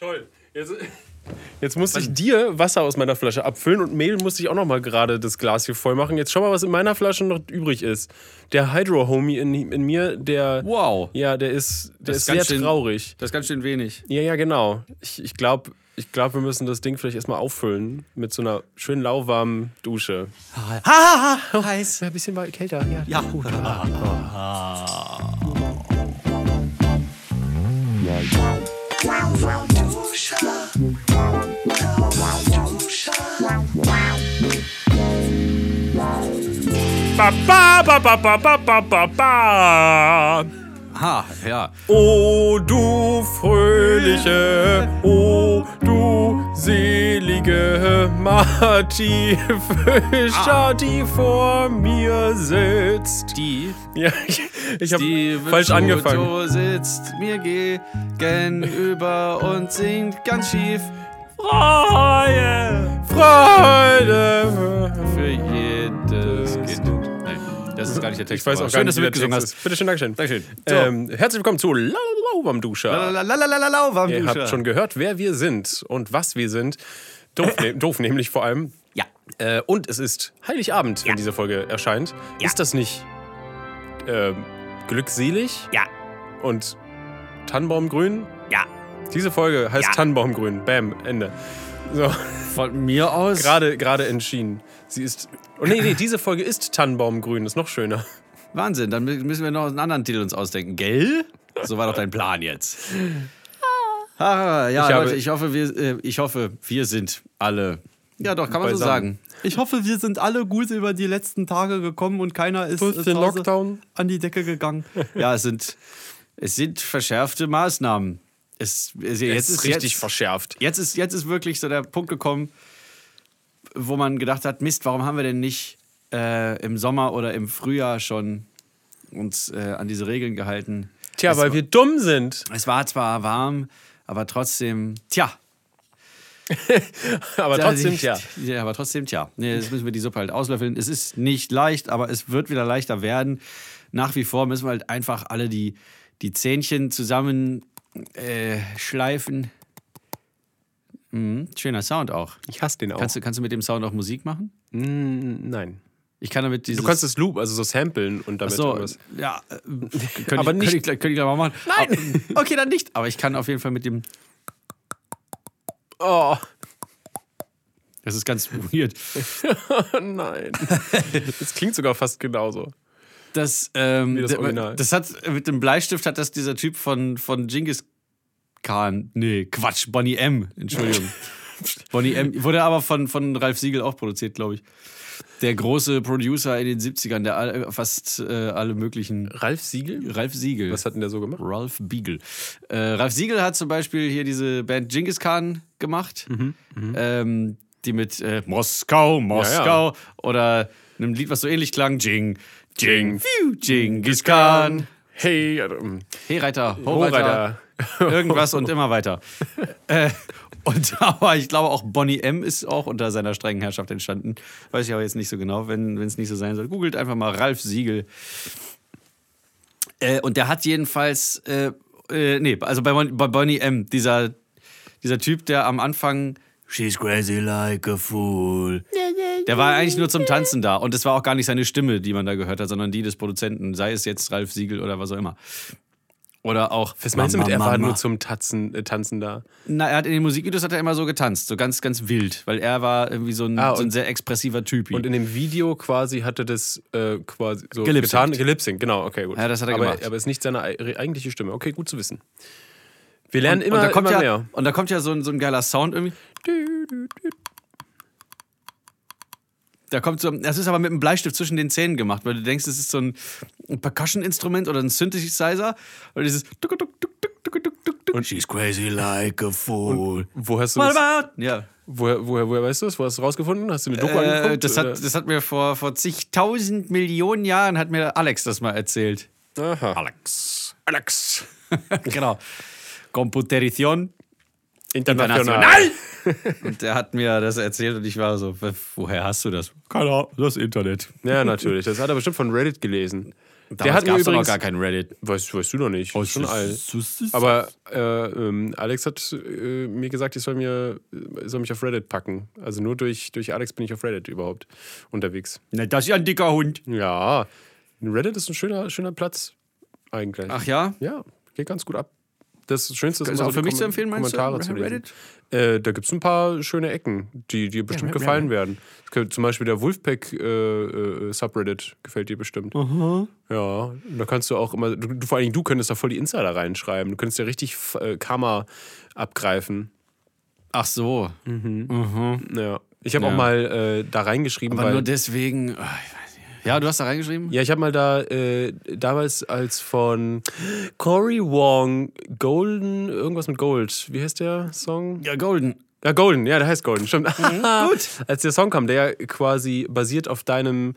Toll. Jetzt, jetzt musste ich dir Wasser aus meiner Flasche abfüllen und Mehl musste ich auch noch mal gerade das Glas hier voll machen. Jetzt schau mal, was in meiner Flasche noch übrig ist. Der Hydro-Homie in, in mir, der. Wow. Ja, der ist, der Das ist ist sehr ganz schön- traurig. Das ist ganz schön wenig. Ja, ja, genau. Ich, ich glaube, ich glaub, wir müssen das Ding vielleicht erstmal auffüllen mit so einer schön lauwarmen Dusche. Ha, heiß. Ja, ein bisschen mal kälter. Ja, Ja. gut. Ba, ba, ba, ba, ba, ba, ba, ba, ba. Ha, ja. O du fröhliche, o du selige Marti Fischer, die vor mir sitzt. Die, Ja, ich, ich habe falsch angefangen. Foto sitzt mir gegenüber und singt ganz schief. Freude, Freude. Für jedes Kind. Nein, das ist gar nicht der Text. Ich weiß auch schön, dass du mitgesungen hast. ist. Bitte schön, Dankeschön. Dankeschön. So. Ähm, herzlich willkommen zu Lauwarm Lalalala, warm Ihr habt schon gehört, wer wir sind und was wir sind. Doof, ne doof nämlich vor allem. Ja. Äh, und es ist Heiligabend, wenn diese Folge erscheint. Ja. Ist das nicht ähm, glückselig Ja. und Tannenbaumgrün? Ja. Diese Folge heißt Ja. Tannenbaumgrün. Bam, Ende. So, Von mir aus. gerade gerade entschieden. Sie ist. Oh nee, nee, diese Folge ist Tannenbaumgrün, ist noch schöner. Wahnsinn, dann müssen wir noch einen anderen Titel uns ausdenken. Gell? So war doch dein Plan jetzt. Ah, ja, Ich Leute, ich hoffe, wir, äh, ich hoffe, wir sind alle. Ja, doch, kann man so Beisammen. sagen. Ich hoffe, wir sind alle gut über die letzten Tage gekommen und keiner ist äh, den zu Lockdown. an die Decke gegangen. ja, es sind, es sind verschärfte Maßnahmen. Es, es, jetzt ist richtig jetzt, verschärft. Jetzt ist, jetzt ist wirklich so der Punkt gekommen, wo man gedacht hat, Mist, warum haben wir denn nicht äh, im Sommer oder im Frühjahr schon uns äh, an diese Regeln gehalten? Tja, es, weil wir dumm sind. es war zwar warm, aber trotzdem, tja. Aber trotzdem, tja. Ja, aber trotzdem, tja. Nee, jetzt müssen wir die Suppe halt auslöffeln. Es ist nicht leicht, aber es wird wieder leichter werden. Nach wie vor müssen wir halt einfach alle die, die Zähnchen zusammen äh, schleifen. Mhm, schöner Sound auch. Ich hasse den auch. Kannst du, kannst du mit dem Sound auch Musik machen? Mm, nein. Ich kann damit dieses. Du kannst das Loop, also so samplen und damit so, irgendwas. ja, äh, könnte Aber ich, nicht- Könnte ich, könnte ich gleich mal machen. Nein! okay, dann nicht. Aber ich kann auf jeden Fall mit dem. Oh, Das ist ganz weird. nein. Das klingt sogar fast genauso. Das, ähm, Wie das Original. das hat mit dem Bleistift hat das dieser Typ von, von Genghis Khan. Nee, Quatsch, Bonnie M. Entschuldigung. Bonnie M. Wurde aber von, von Ralf Siegel auch produziert, glaube ich. Der große Producer in den 70ern, der all, fast äh, alle möglichen. Ralf Siegel? Ralf Siegel. Was hat denn der so gemacht? Ralph Beagle. Äh, Ralph Siegel hat zum Beispiel hier diese Band Genghis Khan gemacht, ähm, die mit äh, Moskau, Moskau oder einem Lied, was so ähnlich klang, Jing, Jing, Pfiou, Genghis Khan. Hey, ähm, Hey Reiter, ho Reiter, Hochreiter. irgendwas und immer weiter. äh, und aber ich glaube auch Bonnie M ist auch unter seiner strengen Herrschaft entstanden. Weiß ich aber jetzt nicht so genau, wenn es nicht so sein soll. Googelt einfach mal Ralf Siegel. Äh, und der hat jedenfalls, äh, äh, nee, also bei, Bon- bei Bonnie M, dieser, dieser Typ, der am Anfang She's crazy like a fool. Der war eigentlich nur zum Tanzen da. Und es war auch gar nicht seine Stimme, die man da gehört hat, sondern die des Produzenten. Sei es jetzt Ralf Siegel oder was auch immer. Oder auch. Was meinst du mit, er war nur zum Tatzen, äh, Tanzen da? Na, er hat in den Musikvideos hat er immer so getanzt, so ganz, ganz wild, weil er war irgendwie so ein, Ah, so ein und- sehr expressiver Typ. Und in dem Video quasi hatte das äh, quasi so Gelipsingt. getan. Gelipsingt, genau, okay, gut. Ja, das hat er aber, gemacht. Aber ist nicht seine ei- eigentliche Stimme. Okay, gut zu wissen. Wir lernen immer, und, da kommt immer ja, mehr. und da kommt ja so ein, so ein geiler Sound irgendwie. Da kommt so, das ist aber mit einem Bleistift zwischen den Zähnen gemacht, weil du denkst, es ist so ein, ein Percussion-Instrument oder ein Synthesizer. Oder dieses. tuk, tuk, tuk, tuk, tuk, tuk, tuk, tuk. She's crazy like a fool. Wo hast du What das, about? Ja. woher, woher, woher weißt du das? Wo hast du rausgefunden? Hast du eine Doku Äh, angeguckt? das, hat, das hat mir vor, vor zigtausend Millionen Jahren hat mir Alex das mal erzählt. Aha. Alex. Alex. genau. Computerición International. Und der hat mir das erzählt und ich war so, "W- woher hast du das? Keine Ahnung, das Internet. Ja, natürlich. Das hat er bestimmt von Reddit gelesen. Der hat mir gab's doch noch übrigens. gar kein Reddit. Weißt, weißt du noch nicht. Oh, schon alt. Aber äh, ähm, Alex hat äh, mir gesagt, ich soll, mir, soll mich auf Reddit packen. Also nur durch, durch Alex bin ich auf Reddit überhaupt unterwegs. Na, das ist ja ein dicker Hund. Ja, Reddit ist ein schöner, schöner Platz eigentlich. Ach ja? Ja, geht ganz gut ab. Das Schönste ist, Ist immer auch so für mich zu Kom- empfehlen, meinst du, Kommentare zu lesen. Äh, da gibt es ein paar schöne Ecken, die dir bestimmt Reddit. gefallen werden. Zum Beispiel der Wolfpack äh, äh, Subreddit gefällt dir bestimmt. Ja, und da kannst du auch immer, du, du, vor allen Dingen du könntest da voll die Insider reinschreiben. Du könntest ja richtig äh, Karma abgreifen. Ach so. Ja. Ich habe Ja. auch mal äh, da reingeschrieben, Aber nur weil. deswegen. ich weiß nicht. Ja, du hast da reingeschrieben? Ja, ich habe mal da äh, damals als von Cory Wong Golden, irgendwas mit Gold. Wie heißt der Song? Ja, Golden. Ja, Golden, ja, der heißt Golden, stimmt. Gut. Als der Song kam, der quasi basiert auf deinem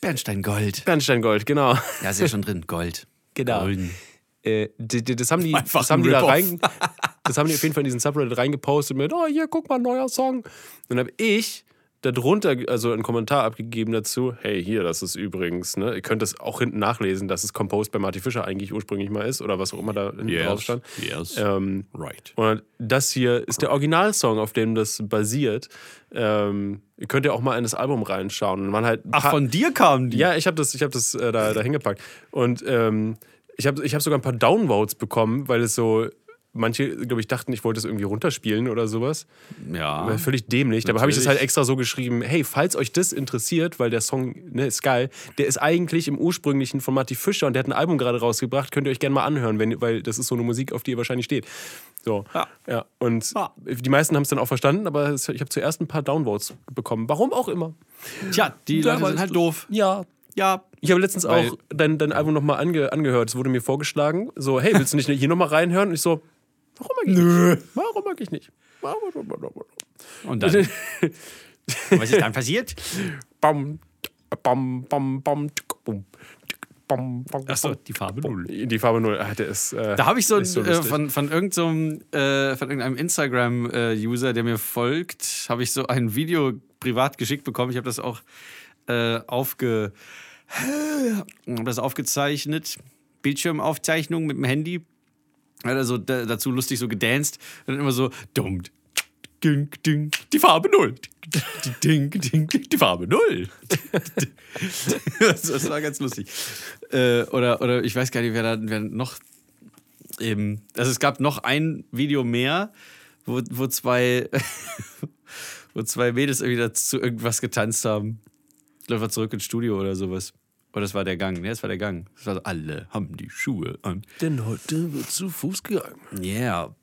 Bernstein Gold. Bernsteingold, genau. Ja, ist ja schon drin. Gold. Genau. Golden. Äh, das haben die, Einfach das haben die da rein, das haben die auf jeden Fall in diesen Subreddit reingepostet mit, oh hier, guck mal, neuer Song. Und dann habe ich darunter, also einen Kommentar abgegeben dazu, hey, hier, das ist übrigens, ne, ihr könnt das auch hinten nachlesen, dass es Composed bei Marty Fischer eigentlich ursprünglich mal ist oder was auch immer da hinten drauf stand. Yes. Ähm, right. und das hier ist der Originalsong, auf dem das basiert. Ähm, ihr könnt ja auch mal in das Album reinschauen. Und man halt Ach, von dir kamen die? ja, ich habe das, ich hab das äh, da, da hingepackt. Und ähm, ich habe ich hab sogar ein paar Downvotes bekommen, weil es so, manche, glaube ich, dachten, ich wollte es irgendwie runterspielen oder sowas. Ja. Völlig dämlich. Dabei habe ich das halt Natürlich. extra so geschrieben, hey, falls euch das interessiert, weil der Song ne, ist geil, der ist eigentlich im ursprünglichen von Marty Fischer und der hat ein Album gerade rausgebracht, könnt ihr euch gerne mal anhören, wenn, weil das ist so eine Musik, auf die ihr wahrscheinlich steht. So. Ja. ja. Und Ja. die meisten haben es dann auch verstanden, aber ich habe zuerst ein paar Downvotes bekommen. Warum auch immer. Tja, die Leute sind halt doof. Ja, Ja. ich habe letztens Weil- auch dein, dein Album nochmal ange, angehört. Es wurde mir vorgeschlagen. So, hey, willst du nicht hier nochmal reinhören? Und ich so, warum mag ich nicht? Warum mag ich nicht? Und dann. was ist dann passiert? Bam, bam, bam, bam, bum, bam, bam, Achso, die Farbe Null. Die Farbe Null. Ah, der ist, äh, Da habe ich so, ist so äh, von, von, irgend so einem, äh, von irgendeinem Instagram-User, der mir folgt, habe ich so ein Video privat geschickt bekommen. Ich habe das auch äh, aufge, das aufgezeichnet. Bildschirmaufzeichnung mit dem Handy. Hat er so da, dazu lustig so gedanced und dann immer so dumm. Ding, ding, die Farbe null. Ding, ding, ding, die Farbe null. das, war ganz lustig. Äh, oder, oder ich weiß gar nicht, wer da wer noch eben, also es gab noch ein Video mehr, wo, wo zwei, wo zwei Mädels irgendwie dazu irgendwas getanzt haben. Läuft zurück ins Studio oder sowas. Oder das war der Gang. Ne, das war der Gang. Das war so, alle haben die Schuhe an. Denn heute wird zu Fuß gegangen. Ja.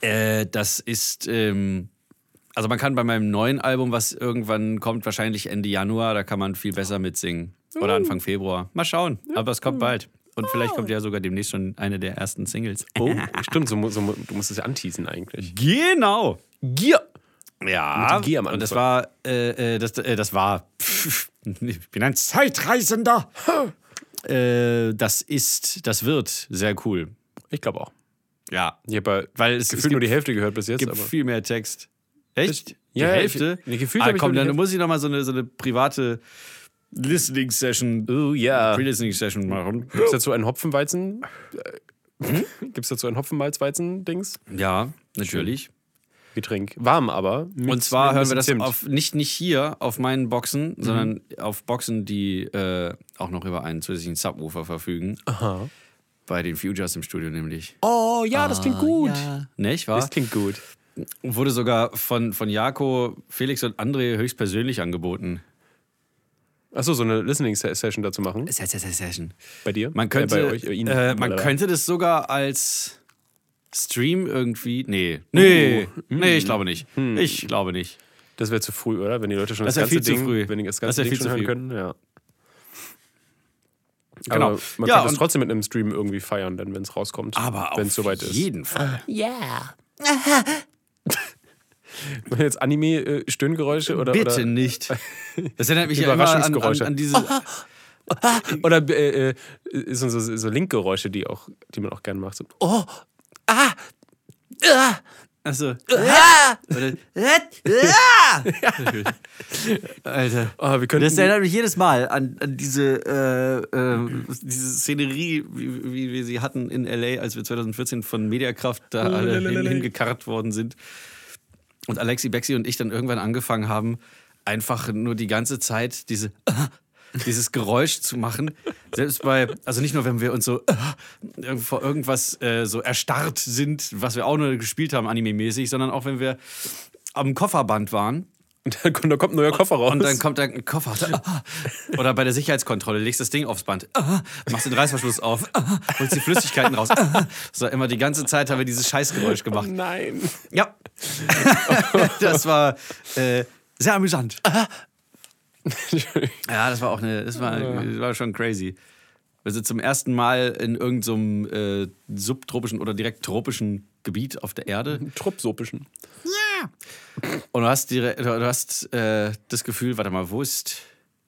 Äh, das ist, ähm, also man kann bei meinem neuen Album, was irgendwann kommt, wahrscheinlich Ende Januar, da kann man viel besser mitsingen. Oder Anfang Februar. Mal schauen. Aber es kommt bald. Und vielleicht kommt ja sogar demnächst schon eine der ersten Singles. Oh, stimmt, so, so, du musst es ja anteasen eigentlich. Genau. Gier! Ja. Mit dem G am und das war, äh, äh, das, äh, das war, ich bin ein Zeitreisender. äh, das ist, das wird sehr cool. Ich glaube auch. Ja. Ich habe Weil es, es gefühlt nur die Hälfte gehört bis jetzt, gibt aber. viel mehr Text. Echt? Die Ja, Hälfte? ich- nee, gefühlt ah, komm, dann muss ich noch mal so eine, so eine private Listening Session, Oh ja. Pre-Listening Session machen. Gibt es dazu einen Hopfenweizen? Hm? Gibt es dazu ein Hopfenmalzweizen-Dings? Ja, natürlich. Getränk. Warm aber. mit- Und zwar hören wir das Zimt. auf, nicht, nicht hier auf meinen Boxen, Mhm. sondern auf Boxen, die äh, auch noch über einen zusätzlichen Subwoofer verfügen. Aha. Bei den Futures im Studio nämlich. Oh ja, das klingt gut. Ja. Nicht wahr? Das klingt gut. Wurde sogar von, von Jako, Felix und André höchstpersönlich angeboten. Achso, so eine Listening-Session dazu machen. Session. Bei dir? Man könnte, Äh, bei euch, äh, Ihnen. äh, man könnte das sogar als Stream irgendwie. Nee. Nee. Uh, nee, ich glaube nicht. Ich glaube nicht. Das wäre zu früh, oder? Wenn die Leute schon Das das, ganze viel zu Ding, früh. wenn die das Das ganze wär Ding viel schon zu hören früh. können, ja. Genau. Aber man Ja, könnte es trotzdem mit einem Stream irgendwie feiern, dann wenn es rauskommt. Aber wenn auf es soweit ist. jeden Fall. Ja. Jetzt Anime-Stöhngeräusche oder, Bitte oder, nicht. Das erinnert mich ja immer an, an, Überraschungsgeräusche. an diese. oder äh, äh, so, so, so Linkgeräusche, die, auch, die man auch gerne macht. So, oh, ah, ah, Also. Oder, Alter. Ah, wir könnten Das erinnert mich jedes Mal an, an diese, äh, äh, diese Szenerie, wie, wie wir sie hatten in LA, als wir 2014 von Mediakraft da alle hin, hingekarrt worden sind. Und Alexi, Bexi und ich dann irgendwann angefangen haben, einfach nur die ganze Zeit diese dieses Geräusch zu machen. Selbst bei, also nicht nur, wenn wir uns so äh, vor irgendwas äh, so erstarrt sind, was wir auch nur gespielt haben, anime-mäßig, sondern auch wenn wir am Kofferband waren. Und dann kommt, da kommt ein neuer Koffer raus. Und dann kommt da ein Koffer. Oder bei der Sicherheitskontrolle legst das Ding aufs Band. Machst den Reißverschluss auf. Holst die Flüssigkeiten raus. So, immer die ganze Zeit haben wir dieses Scheißgeräusch gemacht. Nein. Ja. Das war äh, sehr amüsant. Ja, das war auch eine, das war, das war schon crazy. Wir sind zum ersten Mal in irgendeinem äh, subtropischen oder direkt tropischen Gebiet auf der Erde. Truppsopischen. Und du hast, die, du hast äh, das Gefühl, warte mal, wo ist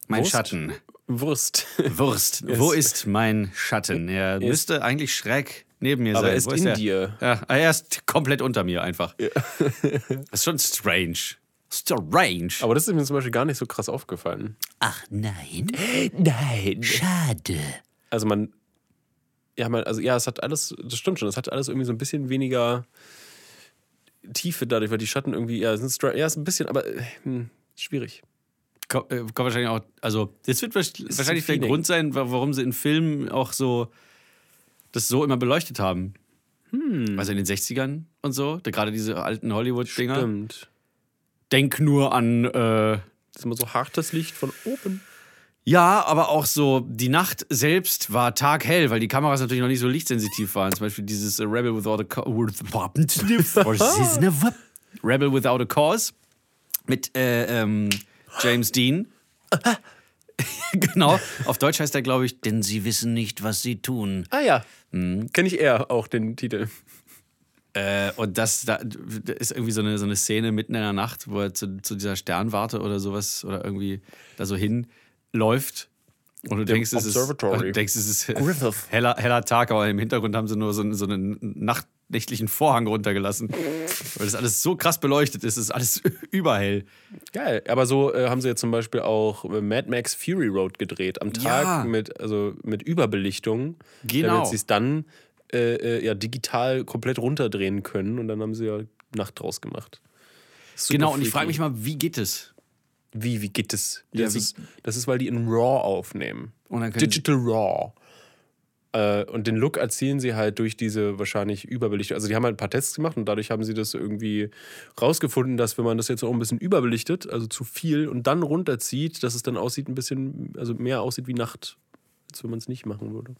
mein Wurst? Schatten? Wurst. Wurst. Wo ist mein Schatten? Er müsste eigentlich schräg neben mir Aber sein. er ist Wo in er? dir. Ja, er ist komplett unter mir einfach. Das ist schon strange. Strange. Aber das ist mir zum Beispiel gar nicht so krass aufgefallen. Ach nein. Nein. Schade. Also man, ja, man, also ja, es hat alles, das stimmt schon, es hat alles irgendwie so ein bisschen weniger Tiefe dadurch, weil die Schatten irgendwie, ja, sind stra- ja, ist ein bisschen, aber äh, hm, schwierig. Kommt, äh, kommt wahrscheinlich auch, also das wird wahrscheinlich ein der. Grund sein, wa- warum sie in Filmen auch so das so immer beleuchtet haben. Hm. Also in den 60ern und so, da gerade diese alten Hollywood-Dinger. Stimmt. Denk nur an, äh, Das ist immer so hartes Licht von oben. ja, aber auch so, die Nacht selbst war taghell, weil die Kameras natürlich noch nicht so lichtsensitiv waren. Zum Beispiel dieses äh, Rebel Without a Cause. Rebel Without a Cause mit äh, ähm, James Dean. genau, auf Deutsch heißt er, glaube ich, denn sie wissen nicht, was sie tun. Ah ja. Hm. Kenne ich eher auch den Titel. Äh, und das da, da ist irgendwie so eine, so eine Szene mitten in der Nacht, wo er zu, zu dieser Sternwarte oder sowas oder irgendwie da so hinläuft. Und du denkst, es ist, du denkst, es ist Griffith. heller, heller Tag, aber im Hintergrund haben sie nur so, einen- so einen nachtnächtlichen Vorhang runtergelassen. Weil das alles so krass beleuchtet ist, es ist alles überhell. Geil. Aber so äh, haben sie jetzt zum Beispiel auch äh, Mad Max Fury Road gedreht. Am Tag Ja. mit, also mit Überbelichtung. Genau. Damit sie es dann äh, äh, ja, digital komplett runterdrehen können. Und dann haben sie ja Nacht draus gemacht. Super genau, und ich frage mich mal, wie geht es? Wie, wie geht das? Ja, Das, wie- ist, das ist, weil die in RAW aufnehmen. Und dann können Digital RAW. Äh, und den Look erzielen sie halt durch diese wahrscheinlich Überbelichtung. Also die haben halt ein paar Tests gemacht und dadurch haben sie das irgendwie rausgefunden, dass wenn man das jetzt auch ein bisschen überbelichtet, also zu viel und dann runterzieht, dass es dann aussieht ein bisschen, also mehr aussieht wie Nacht, als wenn man es nicht machen würde.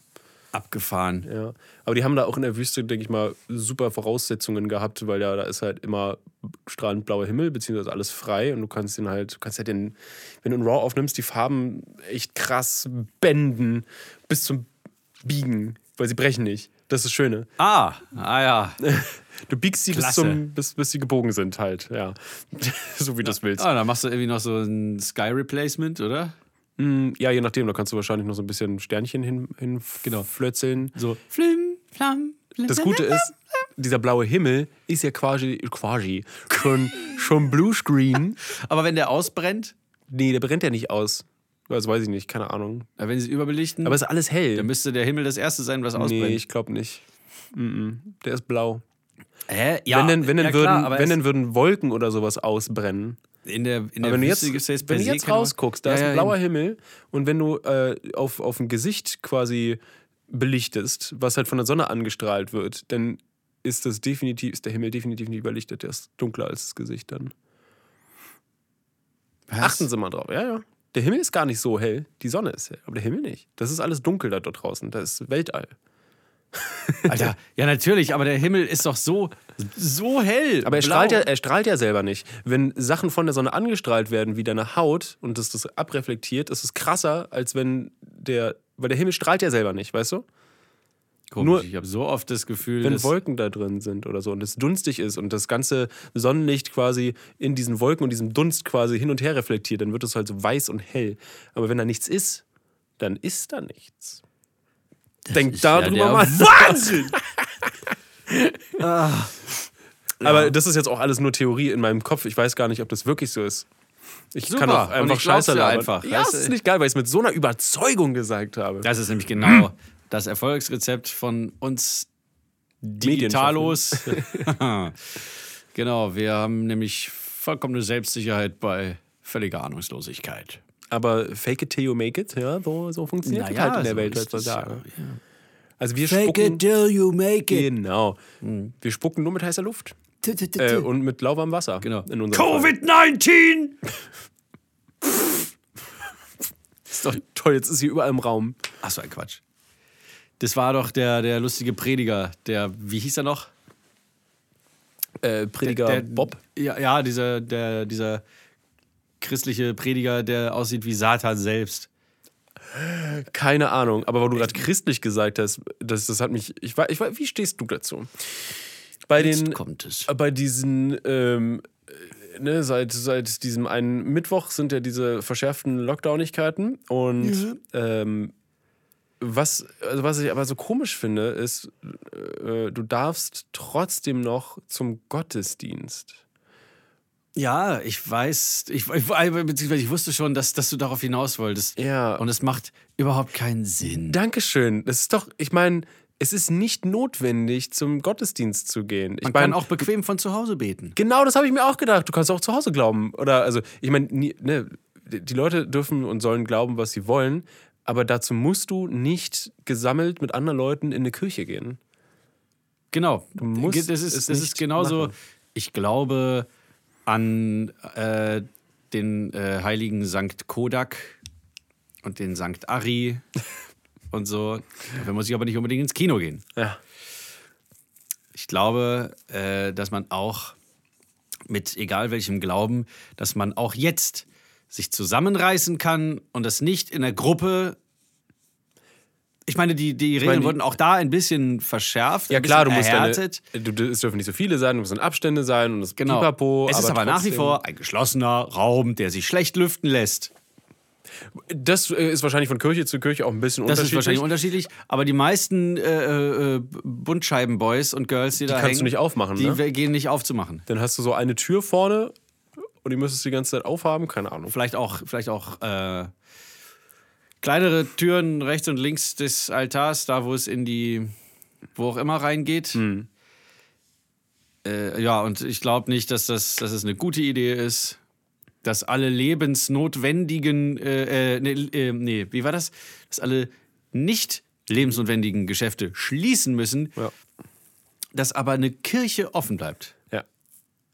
Abgefahren. Ja. Aber die haben da auch in der Wüste, denke ich mal, super Voraussetzungen gehabt, weil ja da ist halt immer strahlend blauer Himmel, beziehungsweise alles frei und du kannst den halt, du kannst halt den, wenn du in RAW aufnimmst, die Farben echt krass bänden bis zum Biegen, weil sie brechen nicht. Das ist das Schöne. Ah, ah ja. Du biegst sie bis, zum, bis, bis sie gebogen sind halt, ja. so wie du das willst. Ah, dann machst du irgendwie noch so ein Sky Replacement, oder? Mm, Ja, je nachdem, da kannst du wahrscheinlich noch so ein bisschen Sternchen hin, hin genau. flötzeln. So flim, flam, flim, Das Gute ist, dieser blaue Himmel ist ja quasi, quasi schon, schon Bluescreen. Aber wenn der ausbrennt, Nee, der brennt ja nicht aus. Das weiß ich nicht, keine Ahnung. äh, wenn sie überbelichten, Aber es ist alles hell. dann müsste der Himmel das erste sein, was ausbrennt. nee, ich glaube nicht. Mm -mm. Der ist blau. Hä? Ja, wenn denn, wenn, denn ja, würden, klar, aber wenn denn würden Wolken oder sowas ausbrennen. In der, in der wenn du jetzt, ja wenn du jetzt rausguckst, da Ja, ist ja, ein blauer eben. Himmel und wenn du äh, auf, auf ein Gesicht quasi belichtest, was halt von der Sonne angestrahlt wird, dann ist das definitiv, ist der Himmel definitiv nicht überlichtet. Der ist dunkler als das Gesicht dann. Was? Achten Sie mal drauf, ja, ja. Der Himmel ist gar nicht so hell, die Sonne ist hell, aber der Himmel nicht. Das ist alles dunkel da dort draußen, das ist Weltall. Alter, ja natürlich, aber der Himmel ist doch so, so hell. Aber er strahlt, ja, er strahlt ja selber nicht. Wenn Sachen von der Sonne angestrahlt werden, wie deine Haut, und das das abreflektiert, ist es krasser, als wenn der, weil der Himmel strahlt ja selber nicht, weißt du? Komisch, nur- ich habe so oft das Gefühl, Wenn Wolken da drin sind oder so und es dunstig ist und das ganze Sonnenlicht quasi in diesen Wolken und diesem Dunst quasi hin und her reflektiert, dann wird es halt so weiß und hell. Aber wenn da nichts ist, dann ist da nichts. Denk ist da ja mal. Wahnsinn! Aber das ist jetzt auch alles nur Theorie in meinem Kopf. Ich weiß gar nicht, ob das wirklich so ist. Ich Super. kann auch einfach Scheiße labern. einfach. Ja, das ist nicht geil, weil ich es mit so einer Überzeugung gesagt habe. Das ist nämlich genau das Erfolgsrezept von uns Digitalos. genau, wir haben nämlich vollkommene Selbstsicherheit bei völliger Ahnungslosigkeit. Aber fake it till you make it, ja, so, so funktioniert das halt in der so Welt ist es heutzutage. ja. Also wir spucken, till you make genau, wir spucken nur mit heißer Luft äh, und mit lauwarmem Wasser. Genau. In unserem Fall. Covid-19! Ist doch toll, jetzt ist sie überall im Raum. Ach so, ein Quatsch. Das war doch der, der lustige Prediger, der, wie hieß er noch? Äh, Prediger der, Bob. Ja, ja dieser, der, dieser christliche Prediger, der aussieht wie Satan selbst. Keine Ahnung, aber weil du gerade christlich gesagt hast, das, das hat mich. Ich war, ich war, wie stehst du dazu? Bei Jetzt den, kommt es. bei diesen, ähm, äh, ne, seit, seit diesem einen Mittwoch sind ja diese verschärften Lockdownigkeiten und ähm, was, also was ich aber so komisch finde, ist, äh, du darfst trotzdem noch zum Gottesdienst. Ja, ich weiß, ich, ich, beziehungsweise ich wusste schon, dass, dass du darauf hinaus wolltest. Ja. Und es macht überhaupt keinen Sinn. Dankeschön. Das ist doch, ich meine, es ist nicht notwendig, zum Gottesdienst zu gehen. Ich Man mein, kann auch bequem von zu Hause beten. Genau, das habe ich mir auch gedacht. Du kannst auch zu Hause glauben. Oder, also, ich meine, ne, die Leute dürfen und sollen glauben, was sie wollen, aber dazu musst du nicht gesammelt mit anderen Leuten in eine Kirche gehen. Genau. musst das ist, es ist genauso. machen. Ich glaube an äh, den äh, heiligen Sankt Kodak und den Sankt Ari und so. Dafür muss ich aber nicht unbedingt ins Kino gehen. Ja. Ich glaube, äh, dass man auch mit egal welchem Glauben, dass man auch jetzt sich zusammenreißen kann und das nicht in der Gruppe. Ich meine, die, die Regeln meine, die- wurden auch da ein bisschen verschärft. Ja ein klar, du musst deine, erhärtet. du, du- es dürfen nicht so viele sein, du musst in Abstände sein und das Genau. Pipapo, es ist aber nach wie vor ein geschlossener Raum, der sich schlecht lüften lässt. Das äh, ist wahrscheinlich von Kirche zu Kirche auch ein bisschen Das ist unterschiedlich. wahrscheinlich unterschiedlich. Aber die meisten äh, äh, Buntscheiben-Boys und Girls, die, da kannst hängen, du nicht aufmachen, die ne? gehen nicht aufzumachen. Dann hast du so eine Tür vorne und die müsstest du die ganze Zeit aufhaben, keine Ahnung. Vielleicht auch, vielleicht auch äh, kleinere Türen rechts und links des Altars, da wo es in die, wo auch immer reingeht. Hm. Äh, ja, und ich glaube nicht, dass das, dass es eine gute Idee ist, dass alle lebensnotwendigen, äh, äh, nee, äh, nee, wie war das? Dass alle nicht lebensnotwendigen Geschäfte schließen müssen, Ja. dass aber eine Kirche offen bleibt. Ja.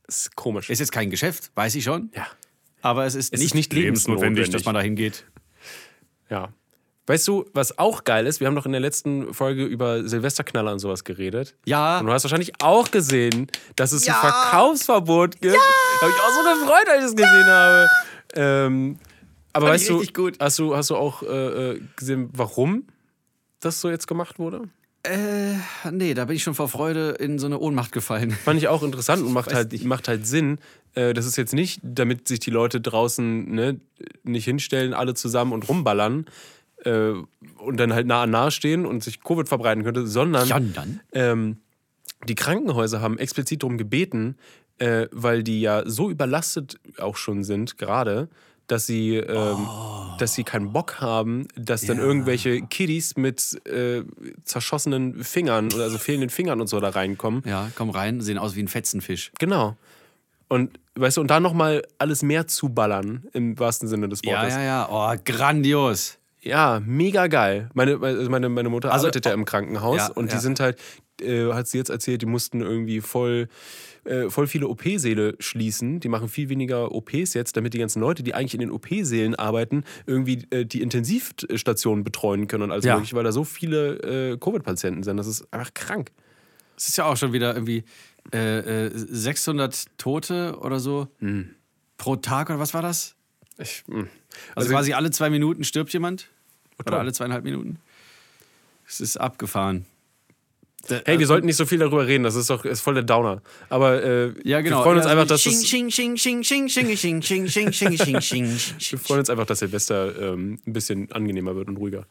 Ist komisch. Ist jetzt kein Geschäft, weiß ich schon. ja. Aber es ist Es nicht, ist nicht lebensnotwendig, lebensnotwendig. dass man da hingeht. Ja. Weißt du, was auch geil ist? Wir haben doch in der letzten Folge über Silvesterknaller und sowas geredet. Ja. Und du hast wahrscheinlich auch gesehen, dass es ein Verkaufsverbot gibt. Da habe ich auch so gefreut, als ich das gesehen habe. Ähm, aber Fand weißt du, gut. Hast, du, hast du auch äh, äh, gesehen, warum das so jetzt gemacht wurde? Äh, nee, da bin ich schon vor Freude in so eine Ohnmacht gefallen. Fand ich auch interessant und macht halt, nicht. macht halt Sinn. Äh, das ist jetzt nicht, damit sich die Leute draußen ne, nicht hinstellen, alle zusammen und rumballern äh, und dann halt nah an nah stehen und sich Covid verbreiten könnte, sondern Sondern? ähm, die Krankenhäuser haben explizit darum gebeten, äh, weil die ja so überlastet auch schon sind gerade, dass sie, ähm, dass sie keinen Bock haben, dass dann Ja. irgendwelche Kiddies mit äh, zerschossenen Fingern oder also fehlenden Fingern und so da reinkommen. Ja, komm rein, sehen aus wie ein Fetzenfisch. Genau. Und weißt du, und dann nochmal alles mehr zuballern, im wahrsten Sinne des Ja, Wortes. ja, ja. Oh, grandios. Ja, mega geil. Meine, also meine, meine Mutter Also, arbeitet ja im Krankenhaus ja, und die ja. sind halt, äh, hat sie jetzt erzählt, die mussten irgendwie voll, äh, voll viele OP-Säle schließen. Die machen viel weniger OPs jetzt, damit die ganzen Leute, die eigentlich in den OP-Sälen arbeiten, irgendwie äh, die Intensivstationen betreuen können und alles Ja. mögliche, weil da so viele äh, Covid-Patienten sind. Das ist einfach krank. Es ist ja auch schon wieder irgendwie äh, äh, 600 Tote oder so pro Tag oder was war das? Ich, mh. Also, quasi alle zwei Minuten stirbt jemand? Oder alle zweieinhalb Minuten? Es ist abgefahren. Hey, wir sollten nicht so viel darüber reden, das ist doch ist voll der Downer. Aber äh, ja, genau. wir freuen uns einfach, dass das Wir freuen uns einfach, dass Silvester ähm, ein bisschen angenehmer wird und ruhiger.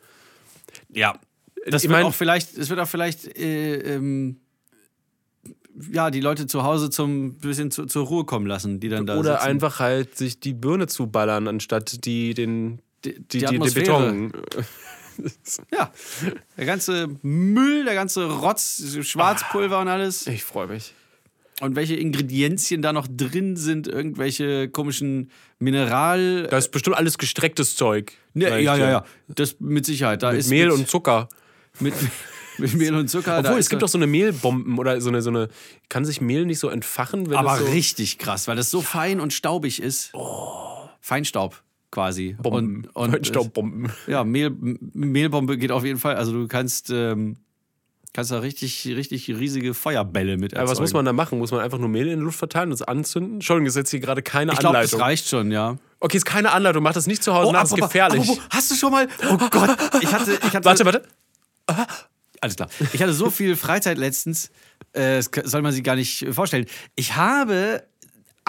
Ja. Das wird mein, auch vielleicht, es wird auch vielleicht äh, ähm, ja, die Leute zu Hause zum bisschen zu, zur Ruhe kommen lassen, die dann da Oder sitzen. einfach halt sich die Birne zuballern, anstatt die den die, die, die, die Beton. Ja, der ganze Müll, der ganze Rotz, Schwarzpulver und alles. Ich freue mich. Und welche Ingredienzien da noch drin sind, irgendwelche komischen Mineral... Da ist bestimmt alles gestrecktes Zeug. Ne, ja, ja, ja. Das mit Sicherheit. Da Mit ist Mehl mit, und Zucker. mit, mit Mehl und Zucker. Obwohl, es gibt doch so eine Mehlbomben oder so eine, so eine. Kann sich Mehl nicht so entfachen, wenn Aber es so richtig krass, weil das so fein und staubig ist. Feinstaub quasi. Bomben, Und, und Staubbomben. Ja, Mehl, Mehlbombe geht auf jeden Fall. Also du kannst, ähm, kannst da richtig, richtig riesige Feuerbälle mit Aber was muss man da machen? Muss man einfach nur Mehl in die Luft verteilen und es anzünden? Entschuldigung, das ist jetzt hier gerade keine Ich glaube, das Anleitung. reicht schon, ja. okay, ist keine Anleitung. Mach das nicht zu Hause nach, ist gefährlich. apropos, hast du schon mal. Oh Gott, ich hatte. Ich hatte warte, warte. Alles klar. Ich hatte so viel Freizeit letztens, äh, das soll man sich gar nicht vorstellen. Ich habe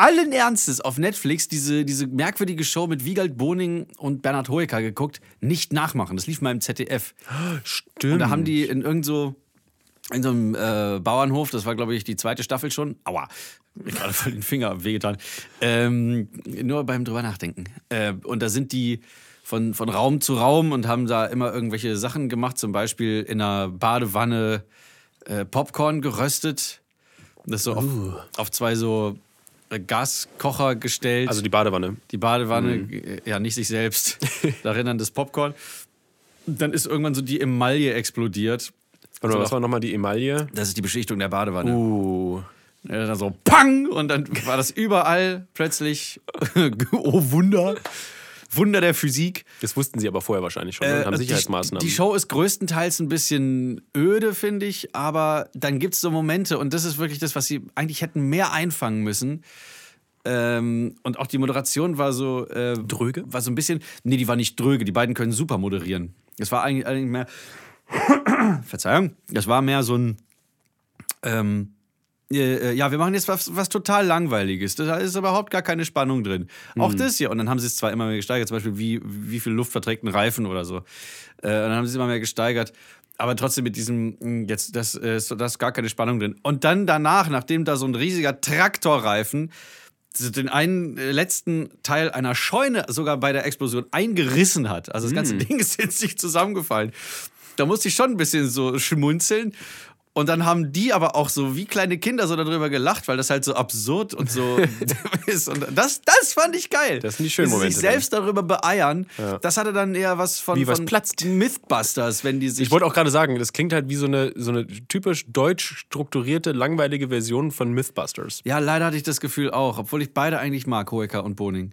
allen Ernstes auf Netflix diese, diese merkwürdige Show mit Wiegald Boning und Bernhard Hoeker geguckt. Nicht nachmachen. Das lief mal im ZDF. Stimmt. Und da haben die in irgend so, in so einem äh, Bauernhof, das war glaube ich die zweite Staffel schon, aua, mir gerade voll den Finger wehgetan, ähm, nur beim drüber nachdenken. Äh, und da sind die von, von Raum zu Raum und haben da immer irgendwelche Sachen gemacht, zum Beispiel in einer Badewanne äh, Popcorn geröstet. Das so auf, auf zwei so Gaskocher gestellt. also die Badewanne. Die Badewanne, äh, ja, nicht sich selbst, darin dann das Popcorn. Dann ist irgendwann so die Emaille explodiert. Oder So. was war nochmal die Emaille? Das ist die Beschichtung der Badewanne. Uh. Ja, dann so Pang! Und dann war das überall plötzlich. oh Wunder! Wunder der Physik. Das wussten sie aber vorher wahrscheinlich schon haben Äh, Sicherheitsmaßnahmen. Die, die Show ist größtenteils ein bisschen öde, finde ich, aber dann gibt es so Momente und das ist wirklich das, was sie eigentlich hätten mehr einfangen müssen. Ähm, und auch die Moderation war so. Äh, Dröge? War so ein bisschen. Nee, die war nicht dröge. Die beiden können super moderieren. Das war eigentlich, eigentlich mehr. Verzeihung. Das war mehr so ein. Ähm, äh, ja, wir machen jetzt was, was total Langweiliges. Da ist überhaupt gar keine Spannung drin. Auch das hier. Und dann haben sie es zwar immer mehr gesteigert, zum Beispiel wie, wie viel Luft verträgt ein Reifen oder so. Äh, und dann haben sie es immer mehr gesteigert. Aber trotzdem mit diesem, mh, jetzt, das, äh, ist- da ist gar keine Spannung drin. Und dann danach, nachdem da so ein riesiger Traktorreifen den einen äh, letzten Teil einer Scheune sogar bei der Explosion eingerissen hat. Also das ganze Ding ist jetzt nicht zusammengefallen. Da musste ich schon ein bisschen so schmunzeln. Und dann haben die aber auch so wie kleine Kinder so darüber gelacht, weil das halt so absurd und so ist. Und das, das fand ich geil. Das sind die schönen Momente sich selbst darüber beeiern. Das hatte dann eher was von, Wie was von platzt. Mythbusters, wenn die sich. Ich wollte auch gerade sagen, das klingt halt wie so eine, so eine typisch deutsch strukturierte, langweilige Version von Mythbusters. Ja, leider hatte ich das Gefühl auch, obwohl ich beide eigentlich mag, Hoeker und Boning.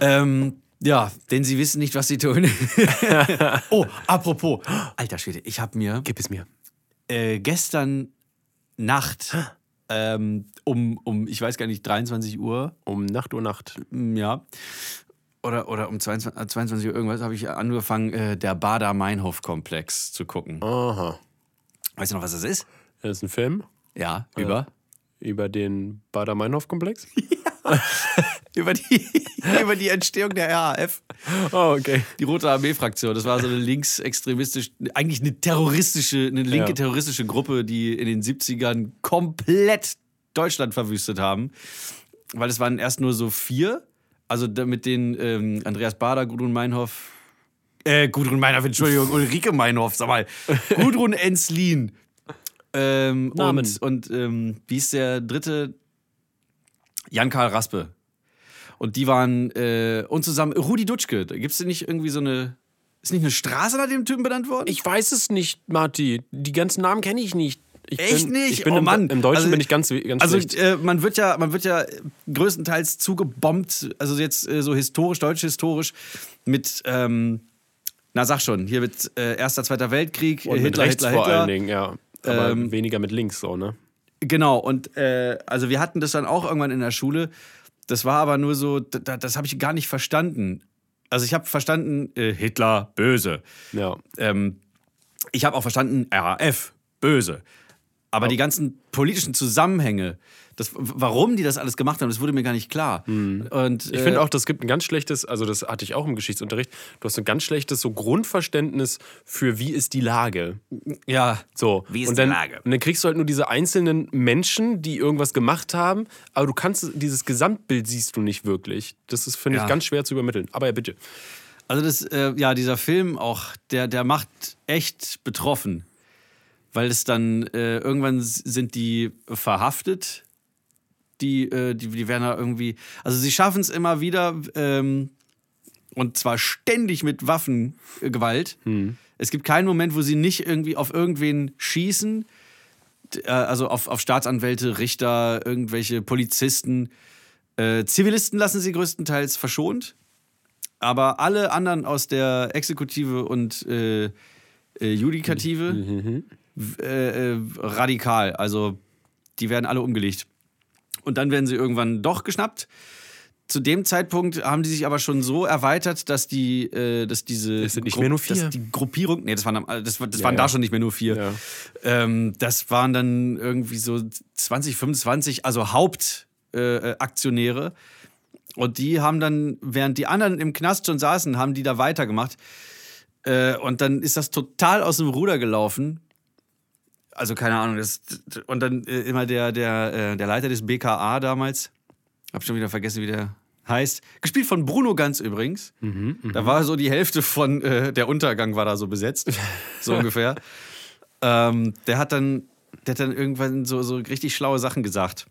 Ähm, ja, denn sie wissen nicht, was sie tun. oh, apropos. Alter Schwede, ich habe mir Gib es mir. Äh, gestern Nacht ähm, um, um, ich weiß gar nicht, 23 Uhr, Um Nacht Uhr Nacht. mm, ja, oder, oder um 22, äh, 22 Uhr irgendwas, habe ich angefangen, äh, der Bader-Meinhof-Komplex zu gucken. Aha. Weißt du noch, was das ist? Das ist ein Film Ja, über? über den Bader-Meinhof-Komplex. Über die, über die Entstehung der RAF. Oh, okay. Die Rote Armee-Fraktion. Das war so eine linksextremistische, eigentlich eine terroristische, eine linke Ja. terroristische Gruppe, die in den 70ern komplett Deutschland verwüstet haben. Weil es waren erst nur so vier. Also mit denen ähm, Andreas Bader, Gudrun Meinhoff, äh, Gudrun Meinhoff, Entschuldigung, Ulrike Meinhoff, sag mal. Gudrun Enslin. Ähm, Namen. Und, und ähm, wie ist der dritte? Jan-Karl Raspe. Und die waren, äh, und zusammen, Rudi Dutschke, da gibt es nicht irgendwie so eine, ist nicht eine Straße nach dem Typen benannt worden? Ich weiß es nicht, Marty. Die ganzen Namen kenne ich nicht. Ich Echt bin, nicht? Ich bin Oh im, Mann. Im Deutschen Also- bin ich ganz, ganz Also äh, man wird ja, man wird ja größtenteils zugebombt, also jetzt äh, so historisch, deutsch historisch, mit, ähm, na sag schon, hier mit äh, Erster, Zweiter Weltkrieg, Und äh, mit Hitler, rechts Hitler, vor Hitler. allen Dingen, ja. Aber Ähm, weniger mit links so, ne? Genau, und äh, also wir hatten das dann auch irgendwann in der Schule. Das war aber nur so, da, das habe ich gar nicht verstanden. Also ich habe verstanden, äh, Hitler, böse. Ja. Ähm, ich habe auch verstanden, RAF, böse. Aber die ganzen politischen Zusammenhänge, das, warum die das alles gemacht haben, das wurde mir gar nicht klar. Und, Hm. Ich äh, finde auch, das gibt ein ganz schlechtes, also das hatte ich auch im Geschichtsunterricht, du hast ein ganz schlechtes so Grundverständnis für wie ist die Lage. ja, So. Wie ist und die dann, Lage? Und dann kriegst du halt nur diese einzelnen Menschen, die irgendwas gemacht haben, aber du kannst dieses Gesamtbild siehst du nicht wirklich. Das ist, finde Ja. ich, ganz schwer zu übermitteln. Aber ja, bitte. Also das, äh, ja, dieser Film auch, der, der macht echt betroffen. Weil es dann, äh, irgendwann sind die verhaftet. Die, äh, die, die werden da irgendwie, also sie schaffen es immer wieder, ähm, und zwar ständig mit Waffengewalt. Es gibt keinen Moment, wo sie nicht irgendwie auf irgendwen schießen. Äh, Also auf, auf Staatsanwälte, Richter, irgendwelche Polizisten. Äh, Zivilisten lassen sie größtenteils verschont. Aber alle anderen aus der Exekutive und äh, äh, Judikative w- äh, äh, radikal. Also die werden alle umgelegt. Und dann werden sie irgendwann doch geschnappt. Zu dem Zeitpunkt haben die sich aber schon so erweitert, dass die, äh, dass diese Es sind nicht mehr nur vier. dass die Gruppierung, nee, das waren, das, das Ja, waren ja. da schon nicht mehr nur vier. Ja. Ähm, das waren dann irgendwie so 20, 25, also Hauptaktionäre. Äh, Aktionäre. und die haben dann, während die anderen im Knast schon saßen, haben die da weitergemacht. Äh, und dann ist das total aus dem Ruder gelaufen. Also keine Ahnung. Das, und dann äh, immer der, der, äh, der Leiter des BKA damals, hab schon wieder vergessen, wie der heißt. Gespielt von Bruno Ganz übrigens. Da war so die Hälfte von äh, der Untergang war da so besetzt. So ungefähr. Ähm, der hat dann, der hat dann irgendwann so, so richtig schlaue Sachen gesagt.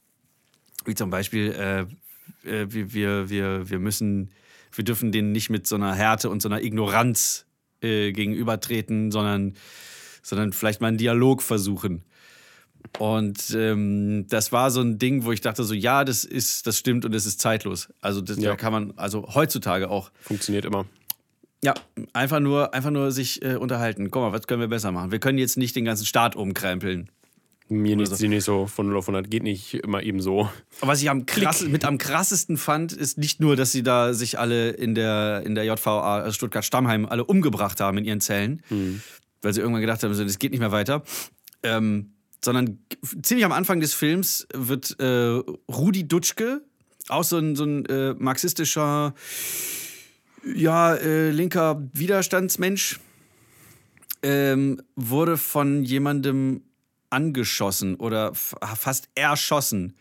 Wie zum Beispiel, äh, äh, wir, wir, wir, wir müssen, wir dürfen denen nicht mit so einer Härte und so einer Ignoranz äh, gegenübertreten, sondern, sondern vielleicht mal einen Dialog versuchen. Und ähm, das war so ein Ding, wo ich dachte so, ja, das ist, das stimmt und das ist zeitlos. Also das, Ja. da kann man, also heutzutage auch. Funktioniert immer. Ja, einfach nur, einfach nur sich äh, unterhalten. Guck mal, was können wir besser machen? Wir können jetzt nicht den ganzen Staat umkrempeln. Mir nicht, so. nicht so von 0 auf 100 geht nicht immer eben so. Aber was ich am krass, mit am krassesten fand, ist nicht nur, dass sie da sich alle in der, in der JVA Stuttgart-Stammheim alle umgebracht haben in ihren Zellen, weil sie irgendwann gedacht haben, so, das geht nicht mehr weiter. Ähm, sondern ziemlich am Anfang des Films wird äh, Rudi Dutschke, auch so ein, so ein äh, marxistischer, ja, äh, linker Widerstandsmensch, ähm, wurde von jemandem angeschossen oder fast erschossen.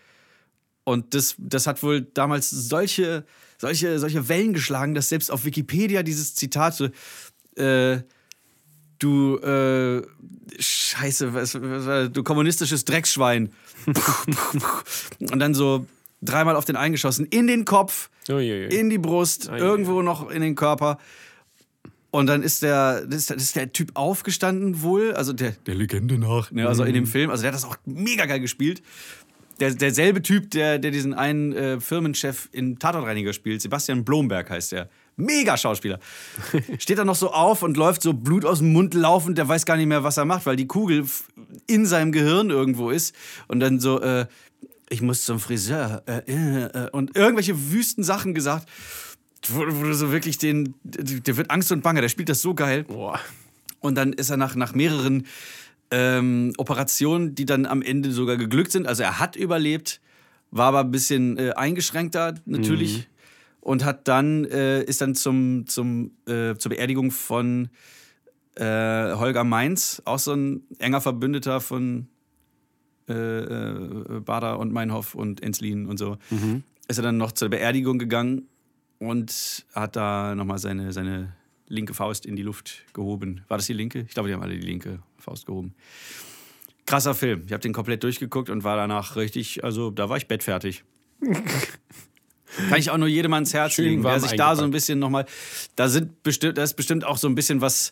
Und das, das hat wohl damals solche, solche, solche Wellen geschlagen, dass selbst auf Wikipedia dieses Zitat so, äh, du, äh, Scheiße, was, was, du kommunistisches Drecksschwein. Und dann so dreimal auf den eingeschossen, in den Kopf, Uiuiui. in die Brust, Ei, irgendwo noch in den Körper. Und dann ist der, ist, ist der Typ aufgestanden wohl, also der, der Legende nach, ne, also in dem Film, also der hat das auch mega geil gespielt. Der, derselbe Typ, der, der diesen einen äh, Firmenchef in Tatortreiniger spielt, Sebastian Blomberg heißt der. Mega Schauspieler. Steht dann noch so auf und läuft so Blut aus dem Mund laufend, der weiß gar nicht mehr, was er macht, weil die Kugel in seinem Gehirn irgendwo ist. Und dann so, äh, ich muss zum Friseur. Äh, äh, äh, und irgendwelche wüsten Sachen gesagt, wo, wo du so wirklich den, der wird Angst und Bange, der spielt das so geil. Boah. Und dann ist er nach, nach mehreren ähm, Operationen, die dann am Ende sogar geglückt sind. Also er hat überlebt, war aber ein bisschen äh, eingeschränkter natürlich. Und hat dann, äh, ist dann zum, zum, äh, zur Beerdigung von äh, Holger Mainz, auch so ein enger Verbündeter von äh, äh, Bader und Meinhof und Enslin und so, ist er dann noch zur Beerdigung gegangen und hat da nochmal seine, seine linke Faust in die Luft gehoben. War das die linke? Ich glaube, die haben alle die linke Faust gehoben. Krasser Film. Ich habe den komplett durchgeguckt und war danach richtig, also da war ich bettfertig. Kann ich auch nur jedem ans Herz Schön legen, wer sich da so ein bisschen nochmal. Da sind bestimmt, da ist bestimmt auch so ein bisschen was.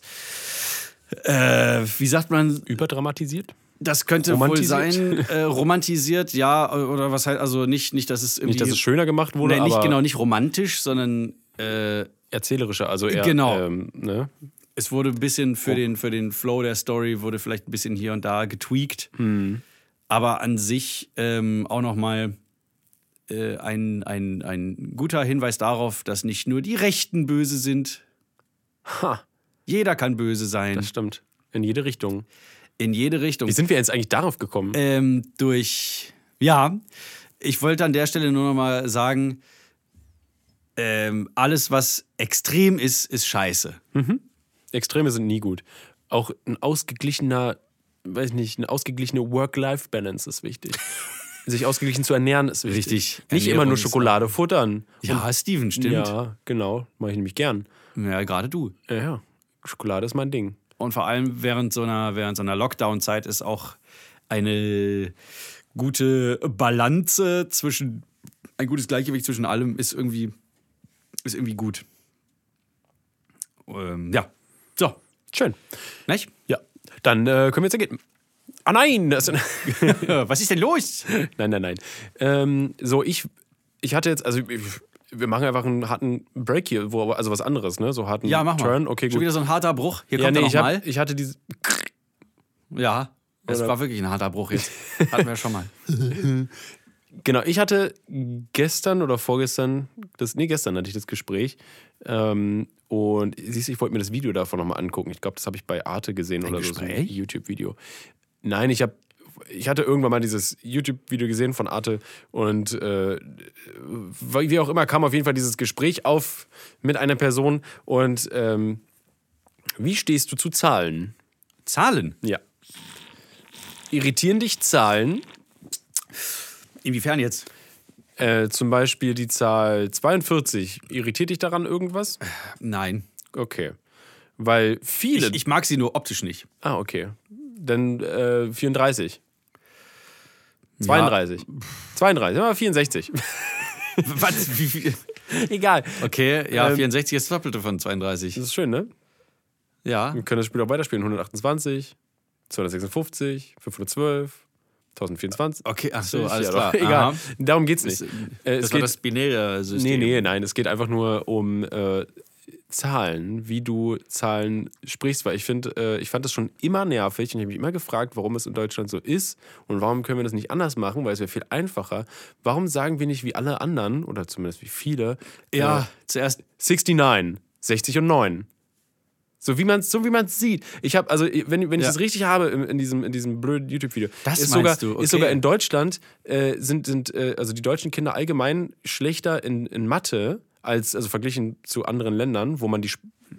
Äh, wie sagt man, Überdramatisiert? das könnte wohl sein, äh, romantisiert, ja, oder was halt, also nicht, nicht, dass es irgendwie. Nicht, dass es schöner gemacht wurde, nee, nicht genau, nicht romantisch, sondern äh, erzählerischer. Also eher, Genau. ähm, ne? es wurde ein bisschen Oh. für, den, für den Flow der Story, wurde vielleicht ein bisschen hier und da getweakt. Hm. Aber an sich ähm, auch nochmal äh, ein, ein, ein guter Hinweis darauf, dass nicht nur die Rechten böse sind. Ha, Jeder kann böse sein. das stimmt. In jede Richtung. In jede Richtung. Wie sind wir jetzt eigentlich darauf gekommen? Ähm, durch. Ja, ich wollte an der Stelle nur noch mal sagen, ähm, alles, was extrem ist, ist scheiße. Extreme sind nie gut. Auch ein ausgeglichener, weiß nicht, eine ausgeglichene Work-Life-Balance ist wichtig. Sich ausgeglichen zu ernähren ist wichtig. Richtig. Nicht immer Ernährung nur ist Schokolade futtern. Ja, Steven, stimmt. Ja, Ja, genau. Mache ich nämlich gern. gerade du. Ja, ja. Schokolade ist mein Ding. Und vor allem während so einer, während so einer Lockdown-Zeit ist auch eine gute Balance zwischen, ein gutes Gleichgewicht zwischen allem ist irgendwie, ist irgendwie gut. Ähm, ja. So, Schön. nicht? Ja. Dann äh, können wir jetzt ergeben. Ah nein! Was ist denn los? nein, nein, nein. Ähm, so, ich, ich hatte jetzt, also ich, wir machen einfach einen harten Break hier, wo, also was anderes, ne? So harten Ja, mach mal. Turn. Okay, Schon gut. wieder so ein harter Bruch. Hier Ja, kommt nee, er ich, hab, ich hatte diese. Ja, es Oder- war wirklich ein harter Bruch jetzt. Hatten wir schon mal. Genau, ich hatte gestern oder vorgestern, das, nee, gestern hatte ich das Gespräch. Ähm, und siehst du, ich wollte mir das Video davon nochmal angucken. Ich glaube, das habe ich bei Arte gesehen oder so, so ein Gespräch? YouTube-Video. Nein, ich habe. Ich hatte irgendwann mal dieses YouTube-Video gesehen von Arte und äh, wie auch immer kam auf jeden Fall dieses Gespräch auf mit einer Person. Und ähm, wie stehst du zu Zahlen? Zahlen. Ja. Irritieren dich Zahlen? Inwiefern jetzt? Äh, zum Beispiel die Zahl 42. Irritiert dich daran irgendwas? Nein. Okay. Weil viele. Ich, ich mag sie nur optisch nicht. ah, okay. Dann äh, 34. 32. 32, ja, 64. Was? Wie viel? Egal. Okay, ja, Ähm, 64 ist das Doppelte von 32. Das ist schön, ne? Ja. Wir können das Spiel auch weiterspielen. 128, 256, 512, 1024. Okay, ach so, Ja, alles doch, klar. Egal. Aha. Darum geht's nicht. Das, Äh, das es war geht, das binäre System. Nee, nee, nein, es geht einfach nur um äh, Zahlen, wie du Zahlen sprichst, weil ich finde, äh, ich fand das schon immer nervig und ich habe mich immer gefragt, warum es in Deutschland so ist und warum können wir das nicht anders machen, weil es wäre viel einfacher. Warum sagen wir nicht wie alle anderen, oder zumindest wie viele, Ja, äh, zuerst. 69, 60 und 9. So wie man es so wie sieht. Ich habe, also wenn, wenn ich Ja. das richtig habe in, in, diesem, in diesem blöden YouTube-Video, Das ist, sogar, du, okay. ist sogar in Deutschland, äh, sind, sind äh, also die deutschen Kinder allgemein schlechter in, in Mathe, als, also verglichen zu anderen Ländern, wo man, die,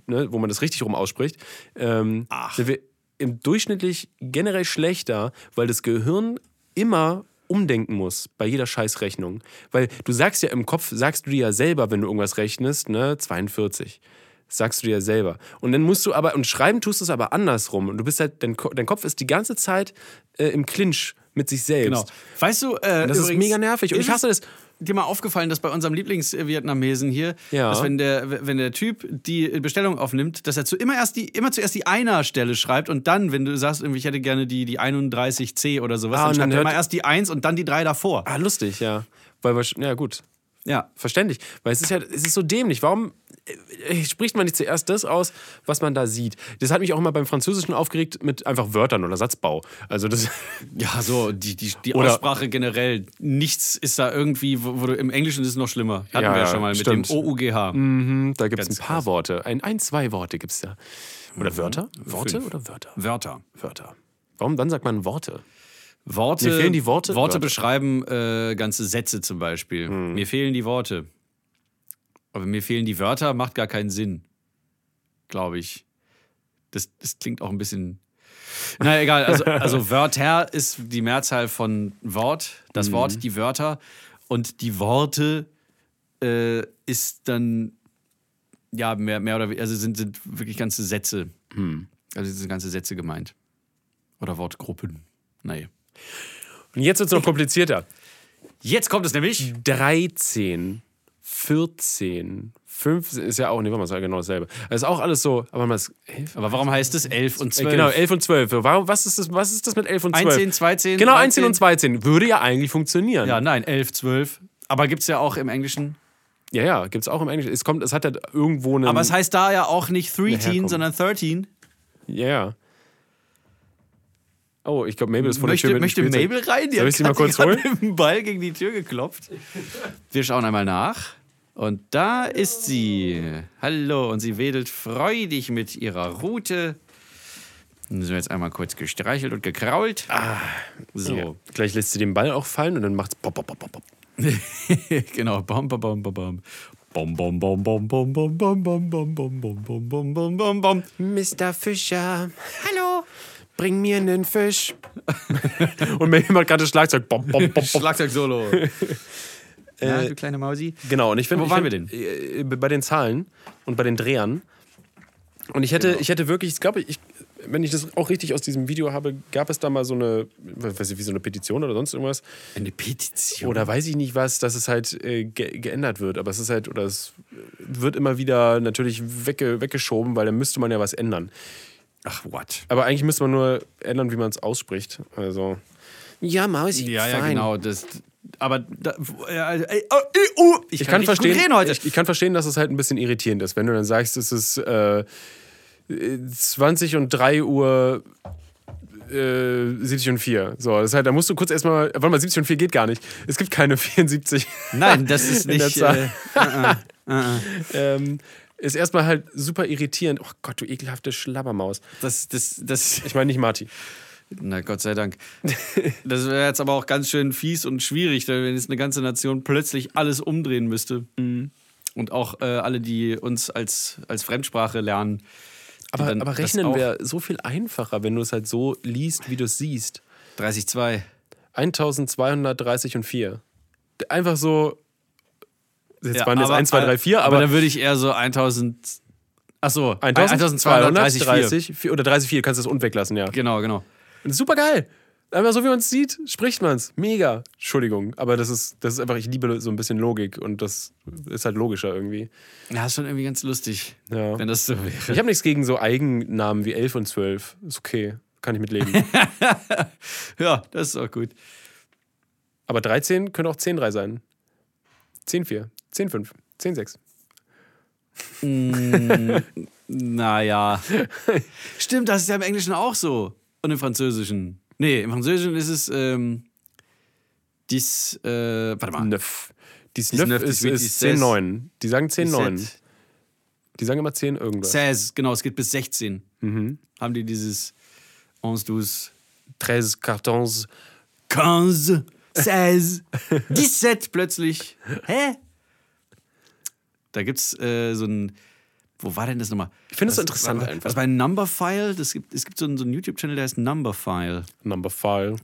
ne, wo man das richtig rum ausspricht, ähm, Ach. sind wir im durchschnittlich generell schlechter, weil das Gehirn immer umdenken muss bei jeder Scheißrechnung. Weil du sagst ja im Kopf, sagst du dir ja selber, wenn du irgendwas rechnest, ne, 42. Sagst du dir ja selber. Und dann musst du aber, und schreiben tust du es aber andersrum. Und du bist halt, dein, dein Kopf ist die ganze Zeit äh, im Clinch mit sich selbst. Genau. Weißt du, äh, Das ist mega nervig. Und ich hasse das. Dir mal aufgefallen, dass bei unserem Lieblingsvietnamesen hier, Ja. dass wenn der, wenn der Typ die Bestellung aufnimmt, dass er zu immer erst die, immer zuerst die Einer-Stelle schreibt und dann, wenn du sagst, irgendwie, ich hätte gerne die, die 31C oder sowas, Ah, dann schreibt er immer erst die 1 und dann die 3 davor. Ah, lustig, ja. Weil, wir- ja, gut. Ja. Verständlich. Weil es ist ja, es ist so dämlich. Warum äh, spricht man nicht zuerst das aus, was man da sieht? Das hat mich auch immer beim Französischen aufgeregt mit einfach Wörtern oder Satzbau. Also das. Ja, so, die, die, die Oder- Aussprache generell. Nichts ist da irgendwie, wo, wo du im Englischen ist es noch schlimmer. Hatten Ja, wir ja schon mal mit stimmt. dem OUGH. Mhm, da gibt es ein paar krass. Worte. Ein, ein, zwei Worte gibt es da. Oder Wörter? Worte Fünf. oder Wörter? Wörter. Wörter. Warum dann sagt man Worte? Worte, Mir fehlen die Worte? Worte beschreiben äh, ganze Sätze zum Beispiel. Mir fehlen die Worte. Aber mir fehlen die Wörter, macht gar keinen Sinn. Glaube ich. Das, das klingt auch ein bisschen. Na egal, also, also Wörter ist die Mehrzahl von Wort, das Wort, die Wörter. Und die Worte äh, ist dann, ja, mehr, mehr oder weniger, also sind, sind wirklich ganze Sätze. Also sind ganze Sätze gemeint. Oder Wortgruppen. Nee. Und jetzt wird es noch komplizierter. Jetzt kommt es nämlich. 13, 14, 15 ist ja auch, nee, warte mal, ist ja genau dasselbe. Das ist auch alles so, aber man ist? Aber warum heißt es 11 und 12? Genau, 11 und 12. Warum, was, ist das, was ist das mit 11 und 12? 1, 10, 2, 10. Genau, 13. 1, und 2, 10. Würde ja eigentlich funktionieren. Ja, nein, 11, 12. Aber gibt es ja auch im Englischen. ja, ja gibt es auch im Englischen. Es, kommt, es hat ja irgendwo einen. Aber es heißt da ja auch nicht 13, Herkunft. sondern 13. Ja, ja. Oh, ich glaube, Mabel ist vor Möchte, der Tür. möchte. Mabel rein? Die Soll hat ich sie mal gerade kurz holen? Mit dem Ball gegen die Tür geklopft. Wir schauen einmal nach. Und da ist sie. Hallo. Und sie wedelt freudig mit ihrer Rute. Dann sind wir jetzt einmal kurz gestreichelt und gekrault. Ah, so. Ja. Gleich lässt sie den Ball auch fallen und dann macht's pop, pop, pop, pop, pop. genau. Bam, bam, bam, bam, bam. Bom, bom, bom, bom, bom, bom, bom, bom, bom, bom, bom, bom, bom, bom, bom, bom. Mr. Fischer, hallo, bring mir einen Fisch. und mir macht gerade das Schlagzeug. Bom, bom, bom, bom. Schlagzeug-Solo. ja, du kleine Mausi. Genau, und ich finde, Wo waren wir äh, Bei den Zahlen und bei den Drehern. Und ich hätte, Genau. ich hätte wirklich, ich glaube, ich, wenn ich das auch richtig aus diesem Video habe, gab es da mal so eine, weiß ich, wie so eine Petition oder sonst irgendwas. Eine Petition. Oder weiß ich nicht was, dass es halt äh, ge geändert wird. Aber es ist halt, oder es wird immer wieder natürlich wegge weggeschoben, weil dann müsste man ja was ändern. Ach, what? Aber eigentlich müsste man nur ändern, wie man es ausspricht. Also. Ja, Mausi. Ja, ja, fein. genau. Das, aber da, äh, äh, oh, äh, oh, ich, Ich kann, gut verstehen, reden heute. Ich, ich kann verstehen, dass es halt ein bisschen irritierend ist, wenn du dann sagst, es ist äh, 20 und 3 Uhr äh, 70 und 4. So, das ist halt, da musst du kurz erstmal, warte mal, 70 und 4 geht gar nicht. Es gibt keine 74. Nein, das ist in der nicht. Zahl. Äh, äh, äh, äh. ähm, ist erstmal halt super irritierend. Oh Gott, du ekelhafte Schlabbermaus. Das, das, das, Ich meine nicht Marty. na Gott sei Dank. Das wäre jetzt aber auch ganz schön fies und schwierig, wenn jetzt eine ganze Nation plötzlich alles umdrehen müsste. Mhm. Und auch äh, alle, die uns als, als Fremdsprache lernen. Aber, aber rechnen wäre so viel einfacher, wenn du es halt so liest, wie du es siehst. 30,2. 1230 und 4. Einfach so. Jetzt Ja, waren jetzt aber- 1, 2, 3, 4, aber, aber dann würde ich eher so 1000. Achso, 1230 1230. vier- oder 30, 4, kannst du das und weglassen, ja. Genau, genau. Super geil. Einfach so wie man es sieht, spricht man es. Mega. Entschuldigung, aber das ist, das ist einfach, ich liebe so ein bisschen Logik und das ist halt logischer irgendwie. Ja, ist schon irgendwie ganz lustig, Ja. wenn das so wäre. Ich habe nichts gegen so Eigennamen wie 11 und 12. Ist okay. Kann ich mitleben. Ja, das ist auch gut. aber 13 könnte auch 10, 3 sein. 10, 4, 10, 5, 10, 6. Naja. Stimmt, das ist ja im Englischen auch so. Und im Französischen. Nee, im Französischen ist es ähm, dies, äh, warte mal. Neuf. Dies Dies Neuf ist, ist dies 10, Seize. 9. Die sagen 10, 9. Sept, Die sagen immer 10 irgendwas. 16, genau, es geht bis 16. Mhm. Haben die dieses 11, 12, 13 Cartons. 15, 16, 17 plötzlich. Hä? Da gibt's äh, so ein. Wo war denn das nochmal? Ich finde es interessant was- einfach. Was bei Numberphile, das gibt, es gibt so einen, so einen YouTube-Channel, der heißt Numberphile. Number File.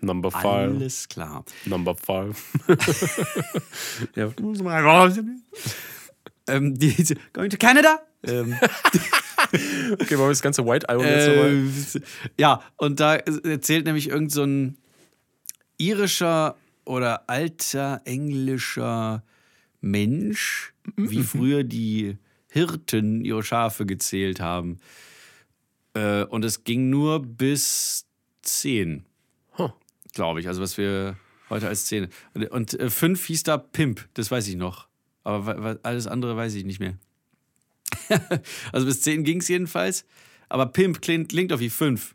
Number File. Alles klar. Number File. Ja, muss mal raus. ähm, die, going to Canada? Ähm, Okay, wollen wir das ganze White Iron jetzt nochmal? äh, ja, und da erzählt nämlich irgend so ein irischer oder alter englischer Mensch, wie früher die Hirten ihre Schafe gezählt haben. Äh, und es ging nur bis 10, Huh. glaube ich. Also was wir heute als 10. Und, und äh, 5 hieß da Pimp, das weiß ich noch. Aber alles andere weiß ich nicht mehr. also bis 10 ging es jedenfalls. Aber Pimp klingt, klingt auf wie 5.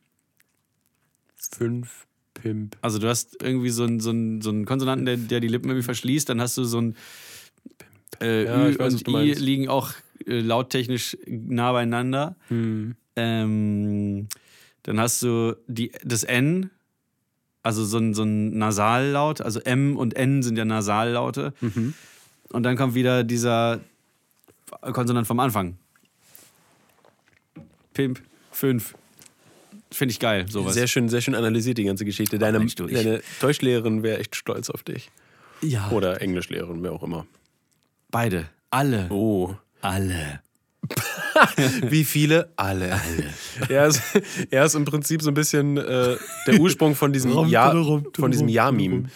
5 Pimp. Also du hast irgendwie so einen, so einen, so einen Konsonanten, der, der die Lippen irgendwie verschließt. Dann hast du so ein äh, Ja, Ü weiß, und I liegen auch äh, lauttechnisch nah beieinander. Hm. Ähm, dann hast du die, das N, also so ein, so ein Nasallaut. Also M und N sind ja Nasallaute. Mhm. Und dann kommt wieder dieser Konsonant vom Anfang. Pimp, 5. Finde ich geil, sowas. Sehr schön, sehr schön analysiert, die ganze Geschichte. Deine, Mensch, du, ich- deine Deutschlehrerin wäre echt stolz auf dich. ja, Oder Englischlehrerin, wer auch immer. Beide. Alle. Oh. Alle. Wie viele? Alle. Er, ist, er ist im Prinzip so ein bisschen äh, der Ursprung von diesem Ja, von diesem Ja-Meme.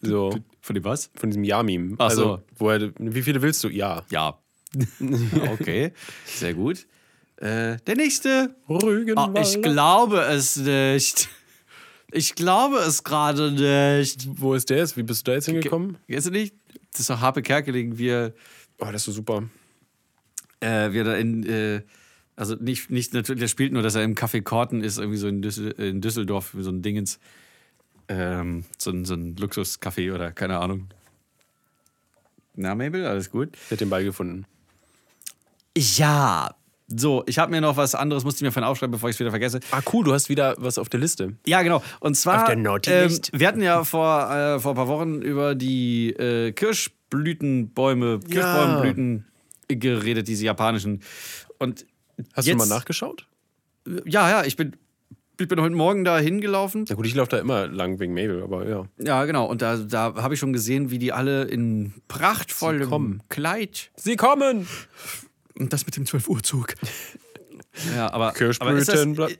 So, Von dem was? von diesem Ja-Meme. Ach Also, so. wo er, wie viele willst du? Ja. Ja. okay, sehr gut. Äh, der nächste. Rügenwalder. Oh, ich glaube es nicht. Ich glaube es gerade nicht. Wo ist der jetzt? Wie bist du da jetzt hingekommen? Du nicht? Das ist doch Harpe Kerkeling, wie er, Oh, das ist so super. äh, wie er da in. Äh, also nicht, nicht natürlich, der spielt nur, dass er im Café Korten ist, irgendwie so in, Düssel, in Düsseldorf, so ein Dingens. Ähm, so ein, so ein Luxuscafé oder keine Ahnung. Na, Mabel, alles gut? Der hat den Ball gefunden. Ja, So, ich habe mir noch was anderes, musste ich mir vorhin aufschreiben, bevor ich es wieder vergesse. Ah, cool, du hast wieder was auf der Liste. Ja, genau. Und zwar, Auf der Naughty ähm, List. wir hatten ja vor, äh, vor ein paar Wochen über die äh, Kirschblütenbäume, Kirschbäumenblüten geredet, diese japanischen. Und Hast jetzt, du mal nachgeschaut? Ja, ja, ich bin, ich bin heute Morgen da hingelaufen. Na gut, ich laufe da immer lang wegen Mabel, aber ja. Ja, genau. Und da, da habe ich schon gesehen, wie die alle in Sie prachtvollem kommen. Kleid. Sie kommen! Und das mit dem 12 Uhr Zug. ja, aber. Kirschblüten. aber ist das,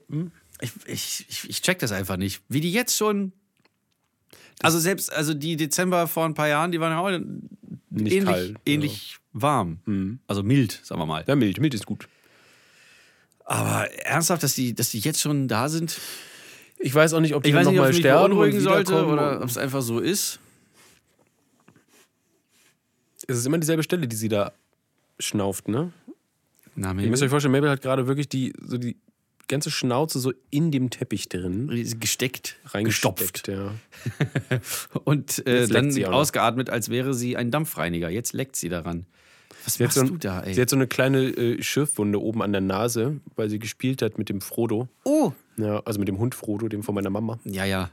ich, ich, ich, ich check das einfach nicht. Wie die jetzt schon. Also selbst, also die Dezember vor ein paar Jahren, die waren ja auch Nicht ähnlich, kalt, ähnlich warm. Also mild, sagen wir mal. Ja, mild, mild ist gut. Aber ernsthaft, dass die, dass die jetzt schon da sind? Ich weiß auch nicht, ob die Ich weiß nicht, ob nochmal sterben beunruhigen sollte oder ob es einfach so ist. Es ist immer dieselbe Stelle, die sie da schnauft, ne? Na, Ihr müsst euch vorstellen, Mabel hat gerade wirklich die, so die ganze Schnauze so in dem Teppich drin gesteckt, reingestopft. gestopft. Ja. und äh, dann ausgeatmet, als wäre sie ein Dampfreiniger. Jetzt leckt sie daran. Was Sie machst so, du da, ey? sie hat so eine kleine äh, Schürfwunde oben an der Nase, weil sie gespielt hat mit dem Frodo. oh! Ja, also mit dem Hund Frodo, dem von meiner Mama. Ja, ja.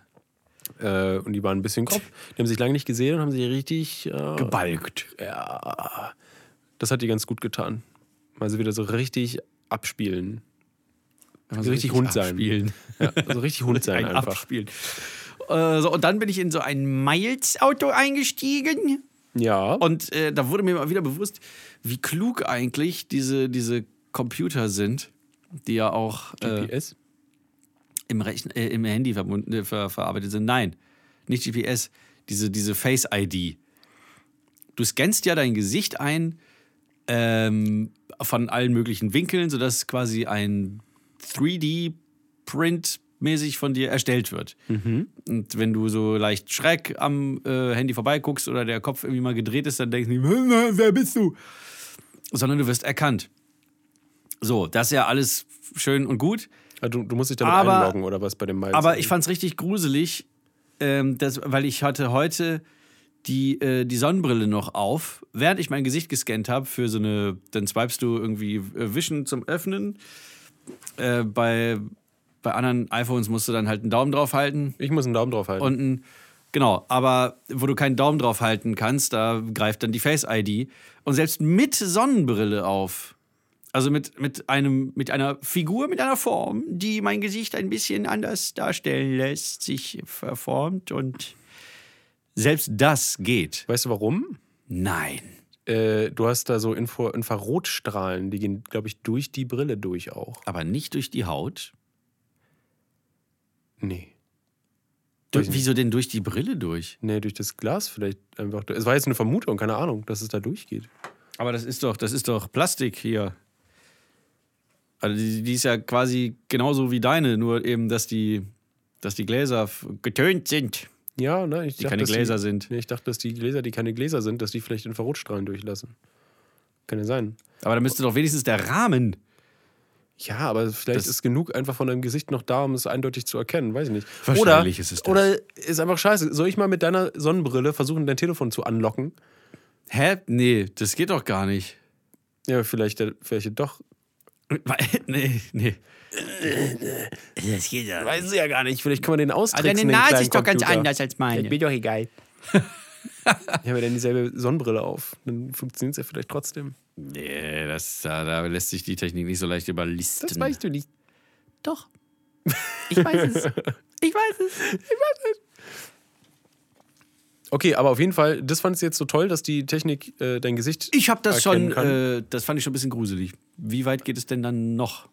Äh, und die waren ein bisschen grob. Die haben sich lange nicht gesehen und haben sich richtig äh, Gebalgt. Ja. Das hat die ganz gut getan. Mal sie wieder so richtig abspielen. Also richtig Hund sein. abspielen. Ja, also richtig Hund sein ein einfach. Abspielen. Äh, so, und dann bin ich in so ein Miles-Auto eingestiegen. Ja. Und äh, da wurde mir mal wieder bewusst, wie klug eigentlich diese, diese Computer sind, die ja auch äh, GPS? im, Rechn äh, im Handy verbunden, äh, ver verarbeitet sind. Nein, nicht GPS, diese, diese Face-ID. Du scannst ja dein Gesicht ein ähm, von allen möglichen Winkeln, sodass quasi ein 3D-Print mäßig von dir erstellt wird. Und wenn du so leicht schräg am äh, Handy vorbeiguckst oder der Kopf irgendwie mal gedreht ist, dann denkst du, wer bist du? Sondern du wirst erkannt. So, das ist ja alles schön und gut. Ah, Du, du musst dich damit Aber- einloggen oder was bei dem Miles? Aber ich fand's richtig gruselig, ähm, das, weil ich hatte heute die, äh, die Sonnenbrille noch auf, während ich mein Gesicht gescannt habe für so eine, dann swipest du irgendwie äh, Wischen zum Öffnen. Äh, bei, bei anderen iPhones musst du dann halt einen Daumen drauf halten ich muss einen Daumen drauf halten. und ein, genau, aber wo du keinen Daumen drauf halten kannst, da greift dann die Face ID und selbst mit Sonnenbrille auf. Also mit, mit, einem, mit einer Figur, mit einer Form, die mein Gesicht ein bisschen anders darstellen lässt, sich verformt und selbst das geht. weißt du warum? Nein. Äh, du hast da so Info Infrarotstrahlen, die gehen, glaube ich, durch die Brille durch auch. Aber nicht durch die Haut. Nee. Du, wieso denn durch die Brille durch? Nee, durch das Glas vielleicht einfach. Es war jetzt eine Vermutung, keine Ahnung, dass es da durchgeht. Aber das ist doch, das ist doch Plastik hier. Also die, die ist ja quasi genauso wie deine, nur eben, dass die, dass die Gläser getönt sind, Ja, ne? Ich die dachte, keine Gläser die, sind. Nee, ich dachte, dass die Gläser, die keine Gläser sind, dass die vielleicht Infrarotstrahlen durchlassen. Kann ja sein. Aber da müsste doch wenigstens der Rahmen. Ja, aber vielleicht Das- ist genug einfach von deinem Gesicht noch da, um es eindeutig zu erkennen, weiß ich nicht. Wahrscheinlich oder, ist es das. Oder ist einfach scheiße. Soll ich mal mit deiner Sonnenbrille versuchen, dein Telefon zu anlocken? Hä? Nee, das geht doch gar nicht. Ja, vielleicht, vielleicht doch. Nee, nee. Das geht ja. Weiß ich ja gar nicht. Vielleicht kann man den Also austricksen. deine den Nase ist doch ganz anders als meine. Mir doch egal. ich habe ja dann dieselbe Sonnenbrille auf. Dann funktioniert es ja vielleicht trotzdem. Nee, das, da, da lässt sich die Technik nicht so leicht überlisten. Das weißt du nicht. Doch. Ich weiß es. Ich weiß es. Okay, aber auf jeden Fall, das fandest du jetzt so toll, dass die Technik äh, dein Gesicht. Ich habe das schon, äh, das fand ich schon ein bisschen gruselig. Wie weit geht es denn dann noch?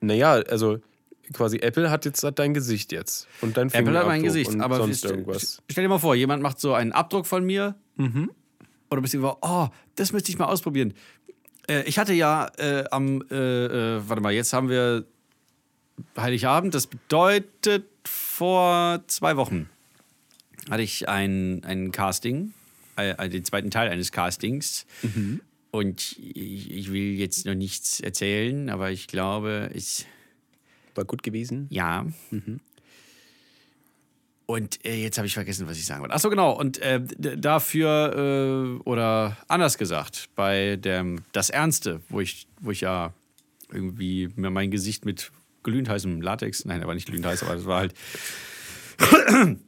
Naja, also quasi Apple hat jetzt hat dein Gesicht jetzt. Und dein Apple hat mein Fingerabdruck Gesicht, aber sonst st- irgendwas. stell dir mal vor, jemand macht so einen Abdruck von mir oder bist du über, oh, das müsste ich mal ausprobieren. Äh, ich hatte ja äh, am, äh, äh, warte mal, jetzt haben wir Heiligabend, das bedeutet vor zwei Wochen hatte ich ein, ein Casting, äh, äh, den zweiten Teil eines Castings. Und ich, ich will jetzt noch nichts erzählen, aber ich glaube, es War gut gewesen. ja. Und äh, jetzt habe ich vergessen, was ich sagen wollte. Achso, genau. Und äh, dafür, äh, oder anders gesagt, bei dem Das Ernste, wo ich, wo ich ja irgendwie mir mein Gesicht mit glühend heißem Latex, nein, er war nicht glühend heiß, aber das war halt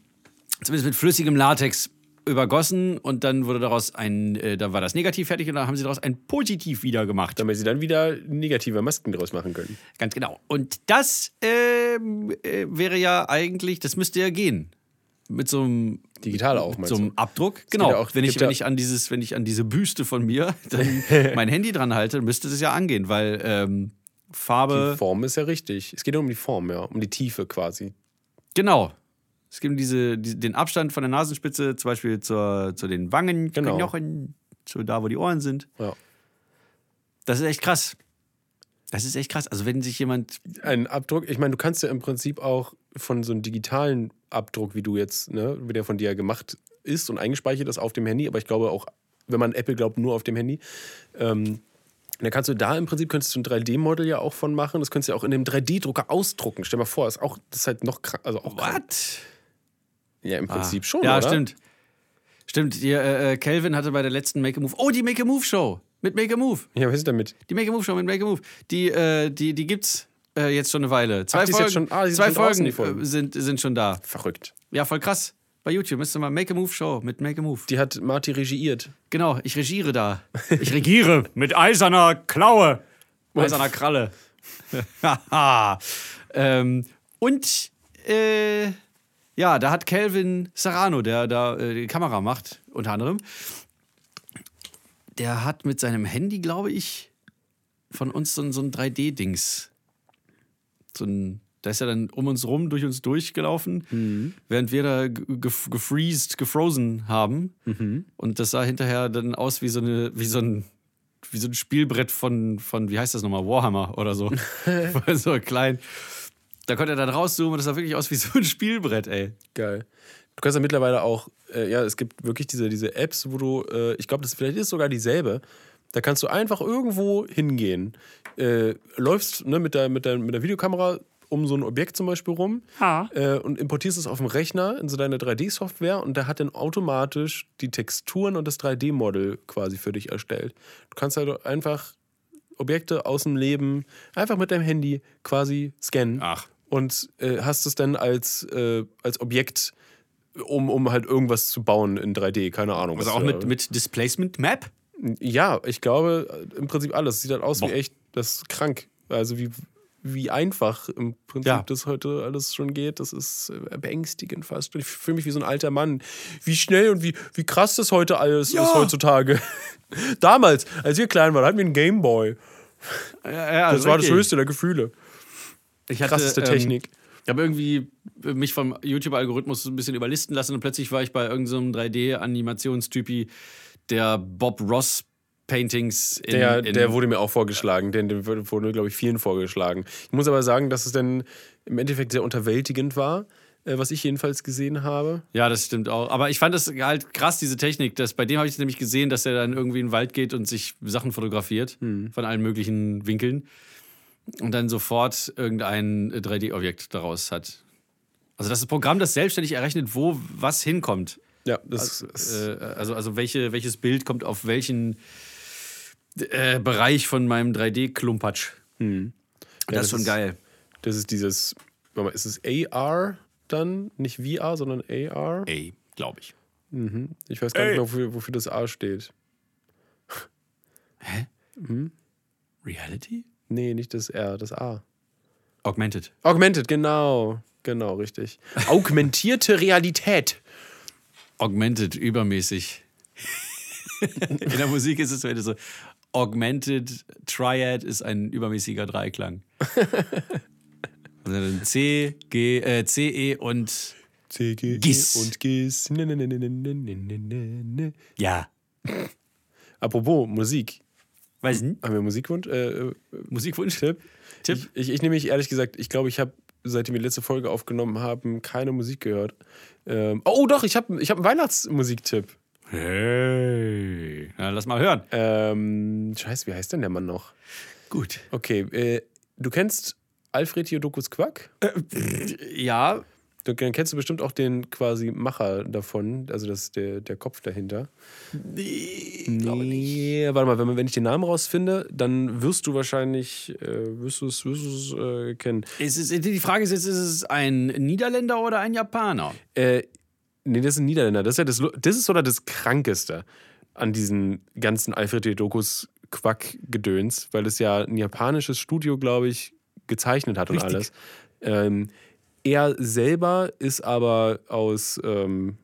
zumindest mit flüssigem Latex übergossen und dann wurde daraus ein, äh, da war das Negativ fertig und dann haben sie daraus ein Positiv wieder gemacht. Damit sie dann wieder negative Masken draus machen können. Ganz genau. Und das ähm, äh, wäre ja eigentlich, das müsste ja gehen. Mit so einem Digital auch, mit so einem? Abdruck. Genau. ja auch- wenn ich, wenn ich an dieses, wenn ich an diese Büste von mir dann mein Handy dran halte, müsste das ja angehen, weil ähm, Farbe. Die Form ist ja richtig. Es geht nur um die Form, ja. Um die Tiefe quasi. Genau. Es gibt diese, die, den Abstand von der Nasenspitze, zum Beispiel zur, zu den Wangen, Genau. Knochen, zu da, wo die Ohren sind. Ja. Das ist echt krass. Das ist echt krass. Also wenn sich jemand. Ein Abdruck, ich meine, du kannst ja im Prinzip auch von so einem digitalen Abdruck, wie du jetzt, ne, wie der von dir gemacht ist und eingespeichert ist auf dem Handy, aber ich glaube auch, wenn man Apple glaubt, nur auf dem Handy, ähm, dann kannst du da im Prinzip könntest du ein 3D-Model ja auch von machen. Das könntest du ja auch in dem 3D-Drucker ausdrucken. Stell mal vor, ist auch, das ist halt noch krank, also auch. What? Ja, im Prinzip schon, Ja, oder? stimmt. Stimmt, hier, äh, äh, Calvin hatte bei der letzten Make a Move. Oh, die Make a Move Show. Mit Make a Move. Ja, was ist damit? Die Make a Move Show mit Make a Move. Die, äh, die, die gibt's äh, jetzt schon eine Weile. Zwei Ach, Folgen, schon- ah, zwei Folgen, Folgen. äh, sind, sind schon da. Verrückt. Ja, voll krass. Bei YouTube müsst ihr mal Make a Move Show mit Make a Move. Die hat Marty regiert. Genau, ich regiere da. Ich regiere mit eiserner Klaue. Eiserner Kralle. Ähm, und äh, ja, da hat Calvin Serrano, der da äh, die Kamera macht, unter anderem, der hat mit seinem Handy, glaube ich, von uns so, ein- so ein 3D-Dings. So ein, da ist er dann um uns rum, durch uns durchgelaufen, während wir da ge- gef gefreezed, gefrozen haben. Und das sah hinterher dann aus wie so, eine, wie so ein wie so ein Spielbrett von, von wie heißt das nochmal, Warhammer oder so. so klein. Da konnte er dann rauszoomen und das sah wirklich aus wie so ein Spielbrett, ey. Geil. Du kannst ja mittlerweile auch, äh, ja, es gibt wirklich diese, diese Apps, wo du, äh, ich glaube, das vielleicht ist sogar dieselbe. Da kannst du einfach irgendwo hingehen, äh, läufst ne, mit, der, mit, der, mit der Videokamera um so ein Objekt zum Beispiel rum äh, und importierst es auf dem Rechner in so deine 3D-Software und der hat dann automatisch die Texturen und das 3D-Model quasi für dich erstellt. Du kannst halt einfach Objekte aus dem Leben einfach mit deinem Handy quasi scannen Ach. Und äh, hast es dann als, äh, als Objekt, um, um halt irgendwas zu bauen in 3D, keine Ahnung. Also auch mit, mit Displacement Map? Ja, ich glaube äh, im Prinzip alles. Sieht halt aus Boah. wie echt, das ist krank. Also wie, wie einfach im Prinzip Ja. das heute alles schon geht. Das ist äh, beängstigend fast. Ich fühle mich wie so ein alter Mann. Wie schnell und wie, wie krass das heute alles Ja. ist heutzutage. Damals, als wir klein waren, hatten wir einen Gameboy. Ja, Das war das höchste der Gefühle. Ich hatte, Krasseste ähm, Technik. Ich habe irgendwie mich vom YouTube-Algorithmus so ein bisschen überlisten lassen und plötzlich war ich bei irgendeinem 3D-Animationstypi, der Bob Ross Paintings in, Der, in der wurde mir auch vorgeschlagen. Den, den wurde, glaube ich, vielen vorgeschlagen. Ich muss aber sagen, dass es dann im Endeffekt sehr unterwältigend war, äh, was ich jedenfalls gesehen habe. Ja, das stimmt auch. Aber ich fand das halt krass, diese Technik. Dass, bei dem habe ich nämlich gesehen, dass er dann irgendwie in den Wald geht und sich Sachen fotografiert Hm. von allen möglichen Winkeln und dann sofort irgendein 3D-Objekt daraus hat. Also das ist ein Programm, das selbstständig errechnet, wo was hinkommt. Ja, das ist. Äh, also also welche, welches Bild kommt auf welchen äh, Bereich von meinem 3D-Klumpatsch. Hm. Ja, das ist schon geil. Das ist dieses. warte mal, Ist es AR dann? Nicht VR, sondern AR? Ey, glaube ich. Ich weiß gar Ey. nicht mehr, wofür, wofür das A steht. Reality? Nee, nicht das R, das A. Augmented. Augmented, genau. Genau, richtig. Augmentierte Realität. Augmented, übermäßig. In der Musik ist es wieder so. Augmented Triad ist ein übermäßiger Dreiklang. also C, G, äh, C, E und C, G, e Gis. E und Gis. Ne, ne, ne, ja. Apropos Musik. Weiß nicht. Haben wir Musikwunsch? Äh, äh, Musikwunsch? Tipp? Tipp? Ich, ich, ich nehme mich ehrlich gesagt, ich glaube, ich habe, seitdem wir die letzte Folge aufgenommen haben, keine Musik gehört. Ähm, oh, doch, ich habe ich hab einen Weihnachtsmusiktipp. Hey. Na, lass mal hören. Ähm, scheiße, wie heißt denn der Mann noch? Gut. Okay, äh, du kennst Alfred Jodokus Quack? Ja, dann kennst du bestimmt auch den quasi Macher davon, also das, der, der Kopf dahinter. Nee, Nee, warte mal, wenn, wenn ich den Namen rausfinde, dann wirst du wahrscheinlich, äh, wirst du es, wirst es äh, kennen. Es ist, die Frage ist jetzt, ist es ein Niederländer oder ein Japaner? Äh, nee, das ist ein Niederländer. Das ist ja das, das ist sogar das Krankeste an diesen ganzen Alfred E. Dokus Quack-Gedöns, weil es ja ein japanisches Studio, glaube ich, gezeichnet hat und Richtig. alles. Ähm, er selber ist aber aus, ähm,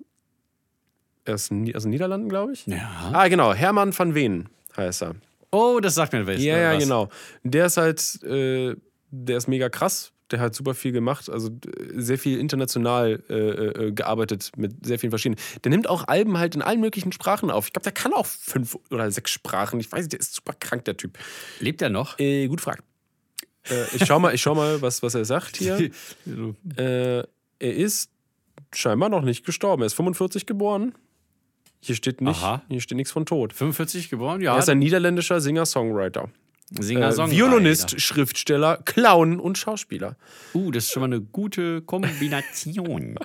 er ist aus den Niederlanden, glaube ich. Ja. Ah, genau, Hermann van Veen heißt er. Oh, das sagt mir was. Ja, ja, genau. Der ist halt, äh, der ist mega krass. Der hat super viel gemacht, also äh, sehr viel international äh, äh, gearbeitet mit sehr vielen verschiedenen. Der nimmt auch Alben halt in allen möglichen Sprachen auf. Ich glaube, der kann auch fünf oder sechs Sprachen. Ich weiß nicht, der ist super krank, der Typ. Lebt er noch? Äh, gut Frage. Äh, ich schau mal, ich schau mal was, was er sagt hier. Äh, er ist scheinbar noch nicht gestorben. Er ist 45 geboren. Hier steht nicht, Aha. hier steht nichts von Tod. 45 geboren? Ja. Er ist ein niederländischer Singer-Songwriter. Singer, Äh, Songwriter. Violinist, Schriftsteller, Clown und Schauspieler. Uh, das ist schon mal eine gute Kombination.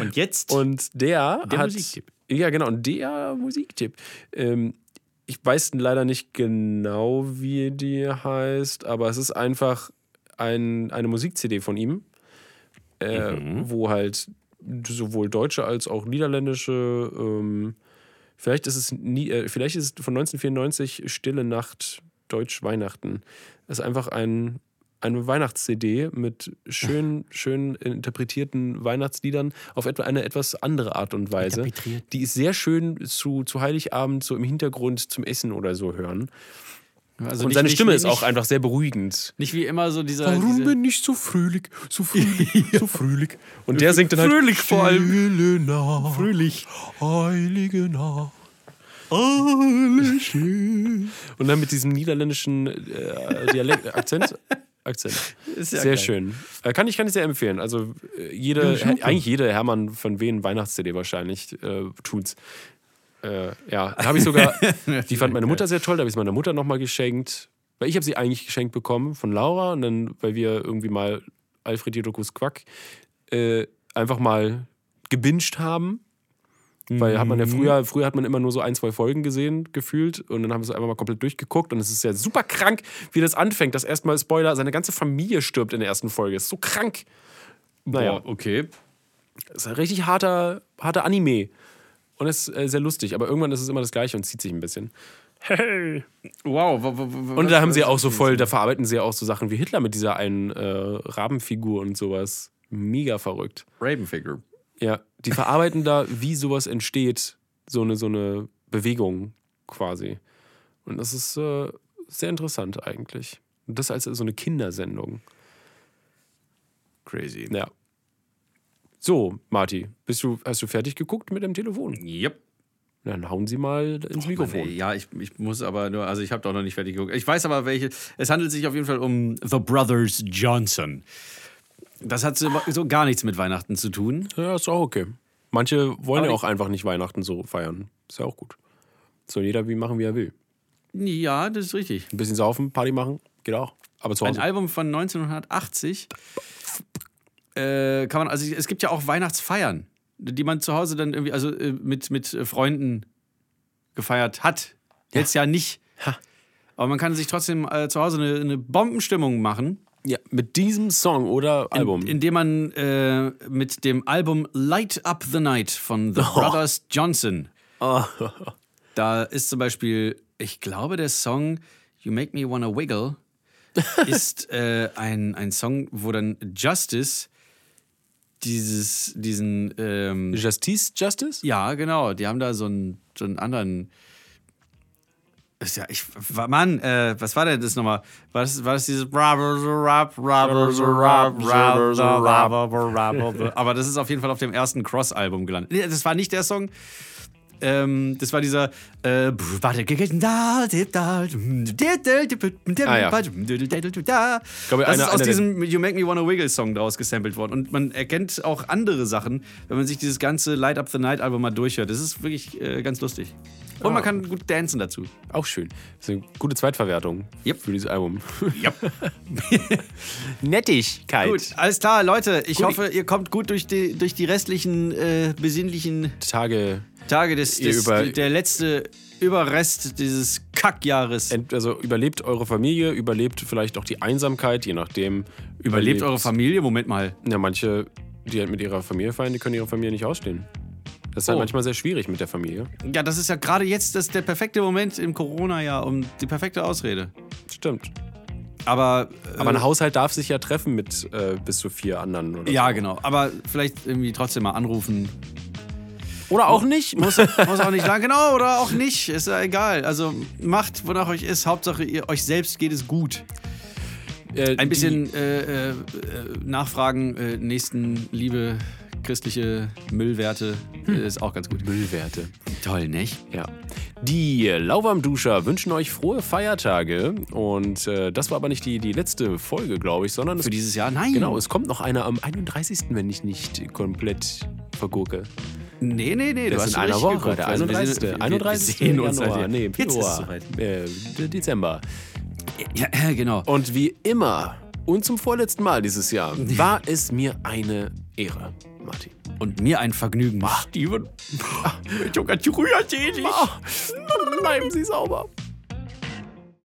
Und jetzt? Und der, Der hat. Musiktipp. Ja, genau, und der Musiktipp. Ähm, ich weiß leider nicht genau, wie die heißt, aber es ist einfach ein, eine Musik-CD von ihm, äh, Mhm. wo halt sowohl deutsche als auch niederländische. Ähm, vielleicht ist es nie, äh, vielleicht ist es von 1994 Stille Nacht Deutsch Weihnachten. Das ist einfach ein eine Weihnachts-CD mit schön, schön interpretierten Weihnachtsliedern auf etwa eine etwas andere Art und Weise. Die ist sehr schön zu, zu Heiligabend so im Hintergrund zum Essen oder so hören. Also und nicht- seine nicht- Stimme nicht, ist auch einfach sehr beruhigend. Nicht wie immer so dieser. diese, bin ich so fröhlich, so fröhlich, so fröhlich? Und der singt dann halt Fröhlich vor allem. Nacht, Fröhlich. heilige Nacht. Schön. Und dann mit diesem niederländischen äh, Dialekt, Akzent. Akzent. Ist ja sehr geil. schön. Äh, kann, ich, kann ich sehr empfehlen. Also äh, jede, eigentlich jede Hermann von Wien Weihnachts-CD wahrscheinlich äh, tut's. Äh, ja, da habe ich sogar, die fand meine Mutter sehr toll, da habe ich es meiner Mutter nochmal geschenkt. Weil ich habe sie eigentlich geschenkt bekommen von Laura und dann, weil wir irgendwie mal Alfred Jodokus Quack äh, einfach mal gebinged haben. Weil hat man ja früher, früher hat man immer nur so ein, zwei Folgen gesehen, gefühlt. Und dann haben wir es einfach mal komplett durchgeguckt. Und es ist ja super krank, wie das anfängt. Dass erstmal, Spoiler, seine ganze Familie stirbt in der ersten Folge. Ist so krank. Naja, Boah, okay. ist ein richtig harter, harter Anime. Und es ist äh, sehr lustig. Aber irgendwann ist es immer das Gleiche und zieht sich ein bisschen. Hey. Wow. wo- wo- wo- Und da haben sie auch so voll, da verarbeiten sie auch so Sachen wie Hitler mit dieser einen äh, Rabenfigur und sowas. Mega verrückt. Ravenfigure. Ja, die verarbeiten da, wie sowas entsteht, so eine, so eine Bewegung quasi. Und das ist äh, sehr interessant eigentlich. Und das als so eine Kindersendung. Crazy. Ja. So, Marti, bist du, hast du fertig geguckt mit dem Telefon? Yep. Dann hauen Sie mal ins Mikrofon. Mann, ja, ich, ich muss aber nur, also ich habe doch noch nicht fertig geguckt. Ich weiß aber welche. Es handelt sich auf jeden Fall um The Brothers Johnson. Das hat so, so gar nichts mit Weihnachten zu tun. Ja, ist auch okay. Manche wollen Aber ja auch einfach nicht Weihnachten so feiern. Ist ja auch gut. Soll jeder wie machen, wie er will. Ja, das ist richtig. Ein bisschen saufen, Party machen, geht auch. Aber zu Ein Hause. Album von 1980. Äh, kann man, also es gibt ja auch Weihnachtsfeiern, die man zu Hause dann irgendwie, also äh, mit, mit äh, Freunden gefeiert hat. Jetzt ja nicht. Ha. Aber man kann sich trotzdem äh, zu Hause eine, eine Bombenstimmung machen. Ja, mit diesem Song oder Album. In, indem man äh, mit dem Album Light Up the Night von The Brothers Johnson. Oh. Da ist zum Beispiel, ich glaube, der Song You Make Me Wanna Wiggle ist äh, ein, ein Song, wo dann Justice dieses, diesen, ähm, Justice Justice? ja, genau, die haben da so einen, so einen anderen. Ja, ich, Mann, äh, was war denn das nochmal? War das, war das dieses Aber das ist auf jeden Fall auf dem ersten Cross-Album gelandet. Das war nicht der Song. Ähm, das war dieser. Äh, warte, Ah, ja. das ist aus diesem You Make Me Wanna Wiggle Song daraus gesampelt worden. Und man erkennt auch andere Sachen, wenn man sich dieses ganze Light Up the Night Album mal durchhört. Das ist wirklich äh, ganz lustig. Und man Ah. kann gut dancen dazu. Auch schön. Das ist eine gute Zweitverwertung Yep. für dieses Album. Ja. Nettigkeit. Gut, alles klar, Leute. Ich Gut. hoffe, ihr kommt gut durch die, durch die restlichen äh, besinnlichen Tage, Tage des, des über- der letzte Überrest dieses Kackjahres. ent- also überlebt eure Familie, überlebt vielleicht auch die Einsamkeit, je nachdem. Überlebt eure Familie? Moment mal. Ja, manche, die halt mit ihrer Familie feiern, die können ihre Familie nicht ausstehen. Das ist halt Oh. manchmal sehr schwierig mit der Familie. Ja, das ist ja gerade jetzt das, der perfekte Moment im Corona-Jahr um die perfekte Ausrede. Stimmt. Aber, äh, Aber ein Haushalt darf sich ja treffen mit äh, bis zu vier anderen. Oder ja, so. genau. Aber vielleicht irgendwie trotzdem mal anrufen. Oder auch nicht. Muss, muss auch nicht sagen, genau, oder auch nicht. Ist ja egal. Also macht, wonach euch ist. Hauptsache, ihr, euch selbst geht es gut. Äh, Ein bisschen äh, äh, äh, nachfragen, äh, nächsten Liebe, christliche Müllwerte äh, ist auch ganz gut. Müllwerte. Toll, nicht? Ja. Die Lauwarmduscher wünschen euch frohe Feiertage. Und äh, das war aber nicht die, die letzte Folge, glaube ich, sondern Für dieses Jahr? Nein. genau, es kommt noch eine am 31., wenn ich nicht komplett vergurke. Nee, nee, nee. Das du in einer Woche, geguckt. der Also wir 31. sehen- wir- wir 31. sehen uns Januar. halt nee, Februar. Äh, Dezember. Ja, genau. Und wie immer und zum vorletzten Mal dieses Jahr war es mir eine Ehre, Martin. Und mir ein Vergnügen. Steven. Sogar rührselig. Bleiben Sie sauber.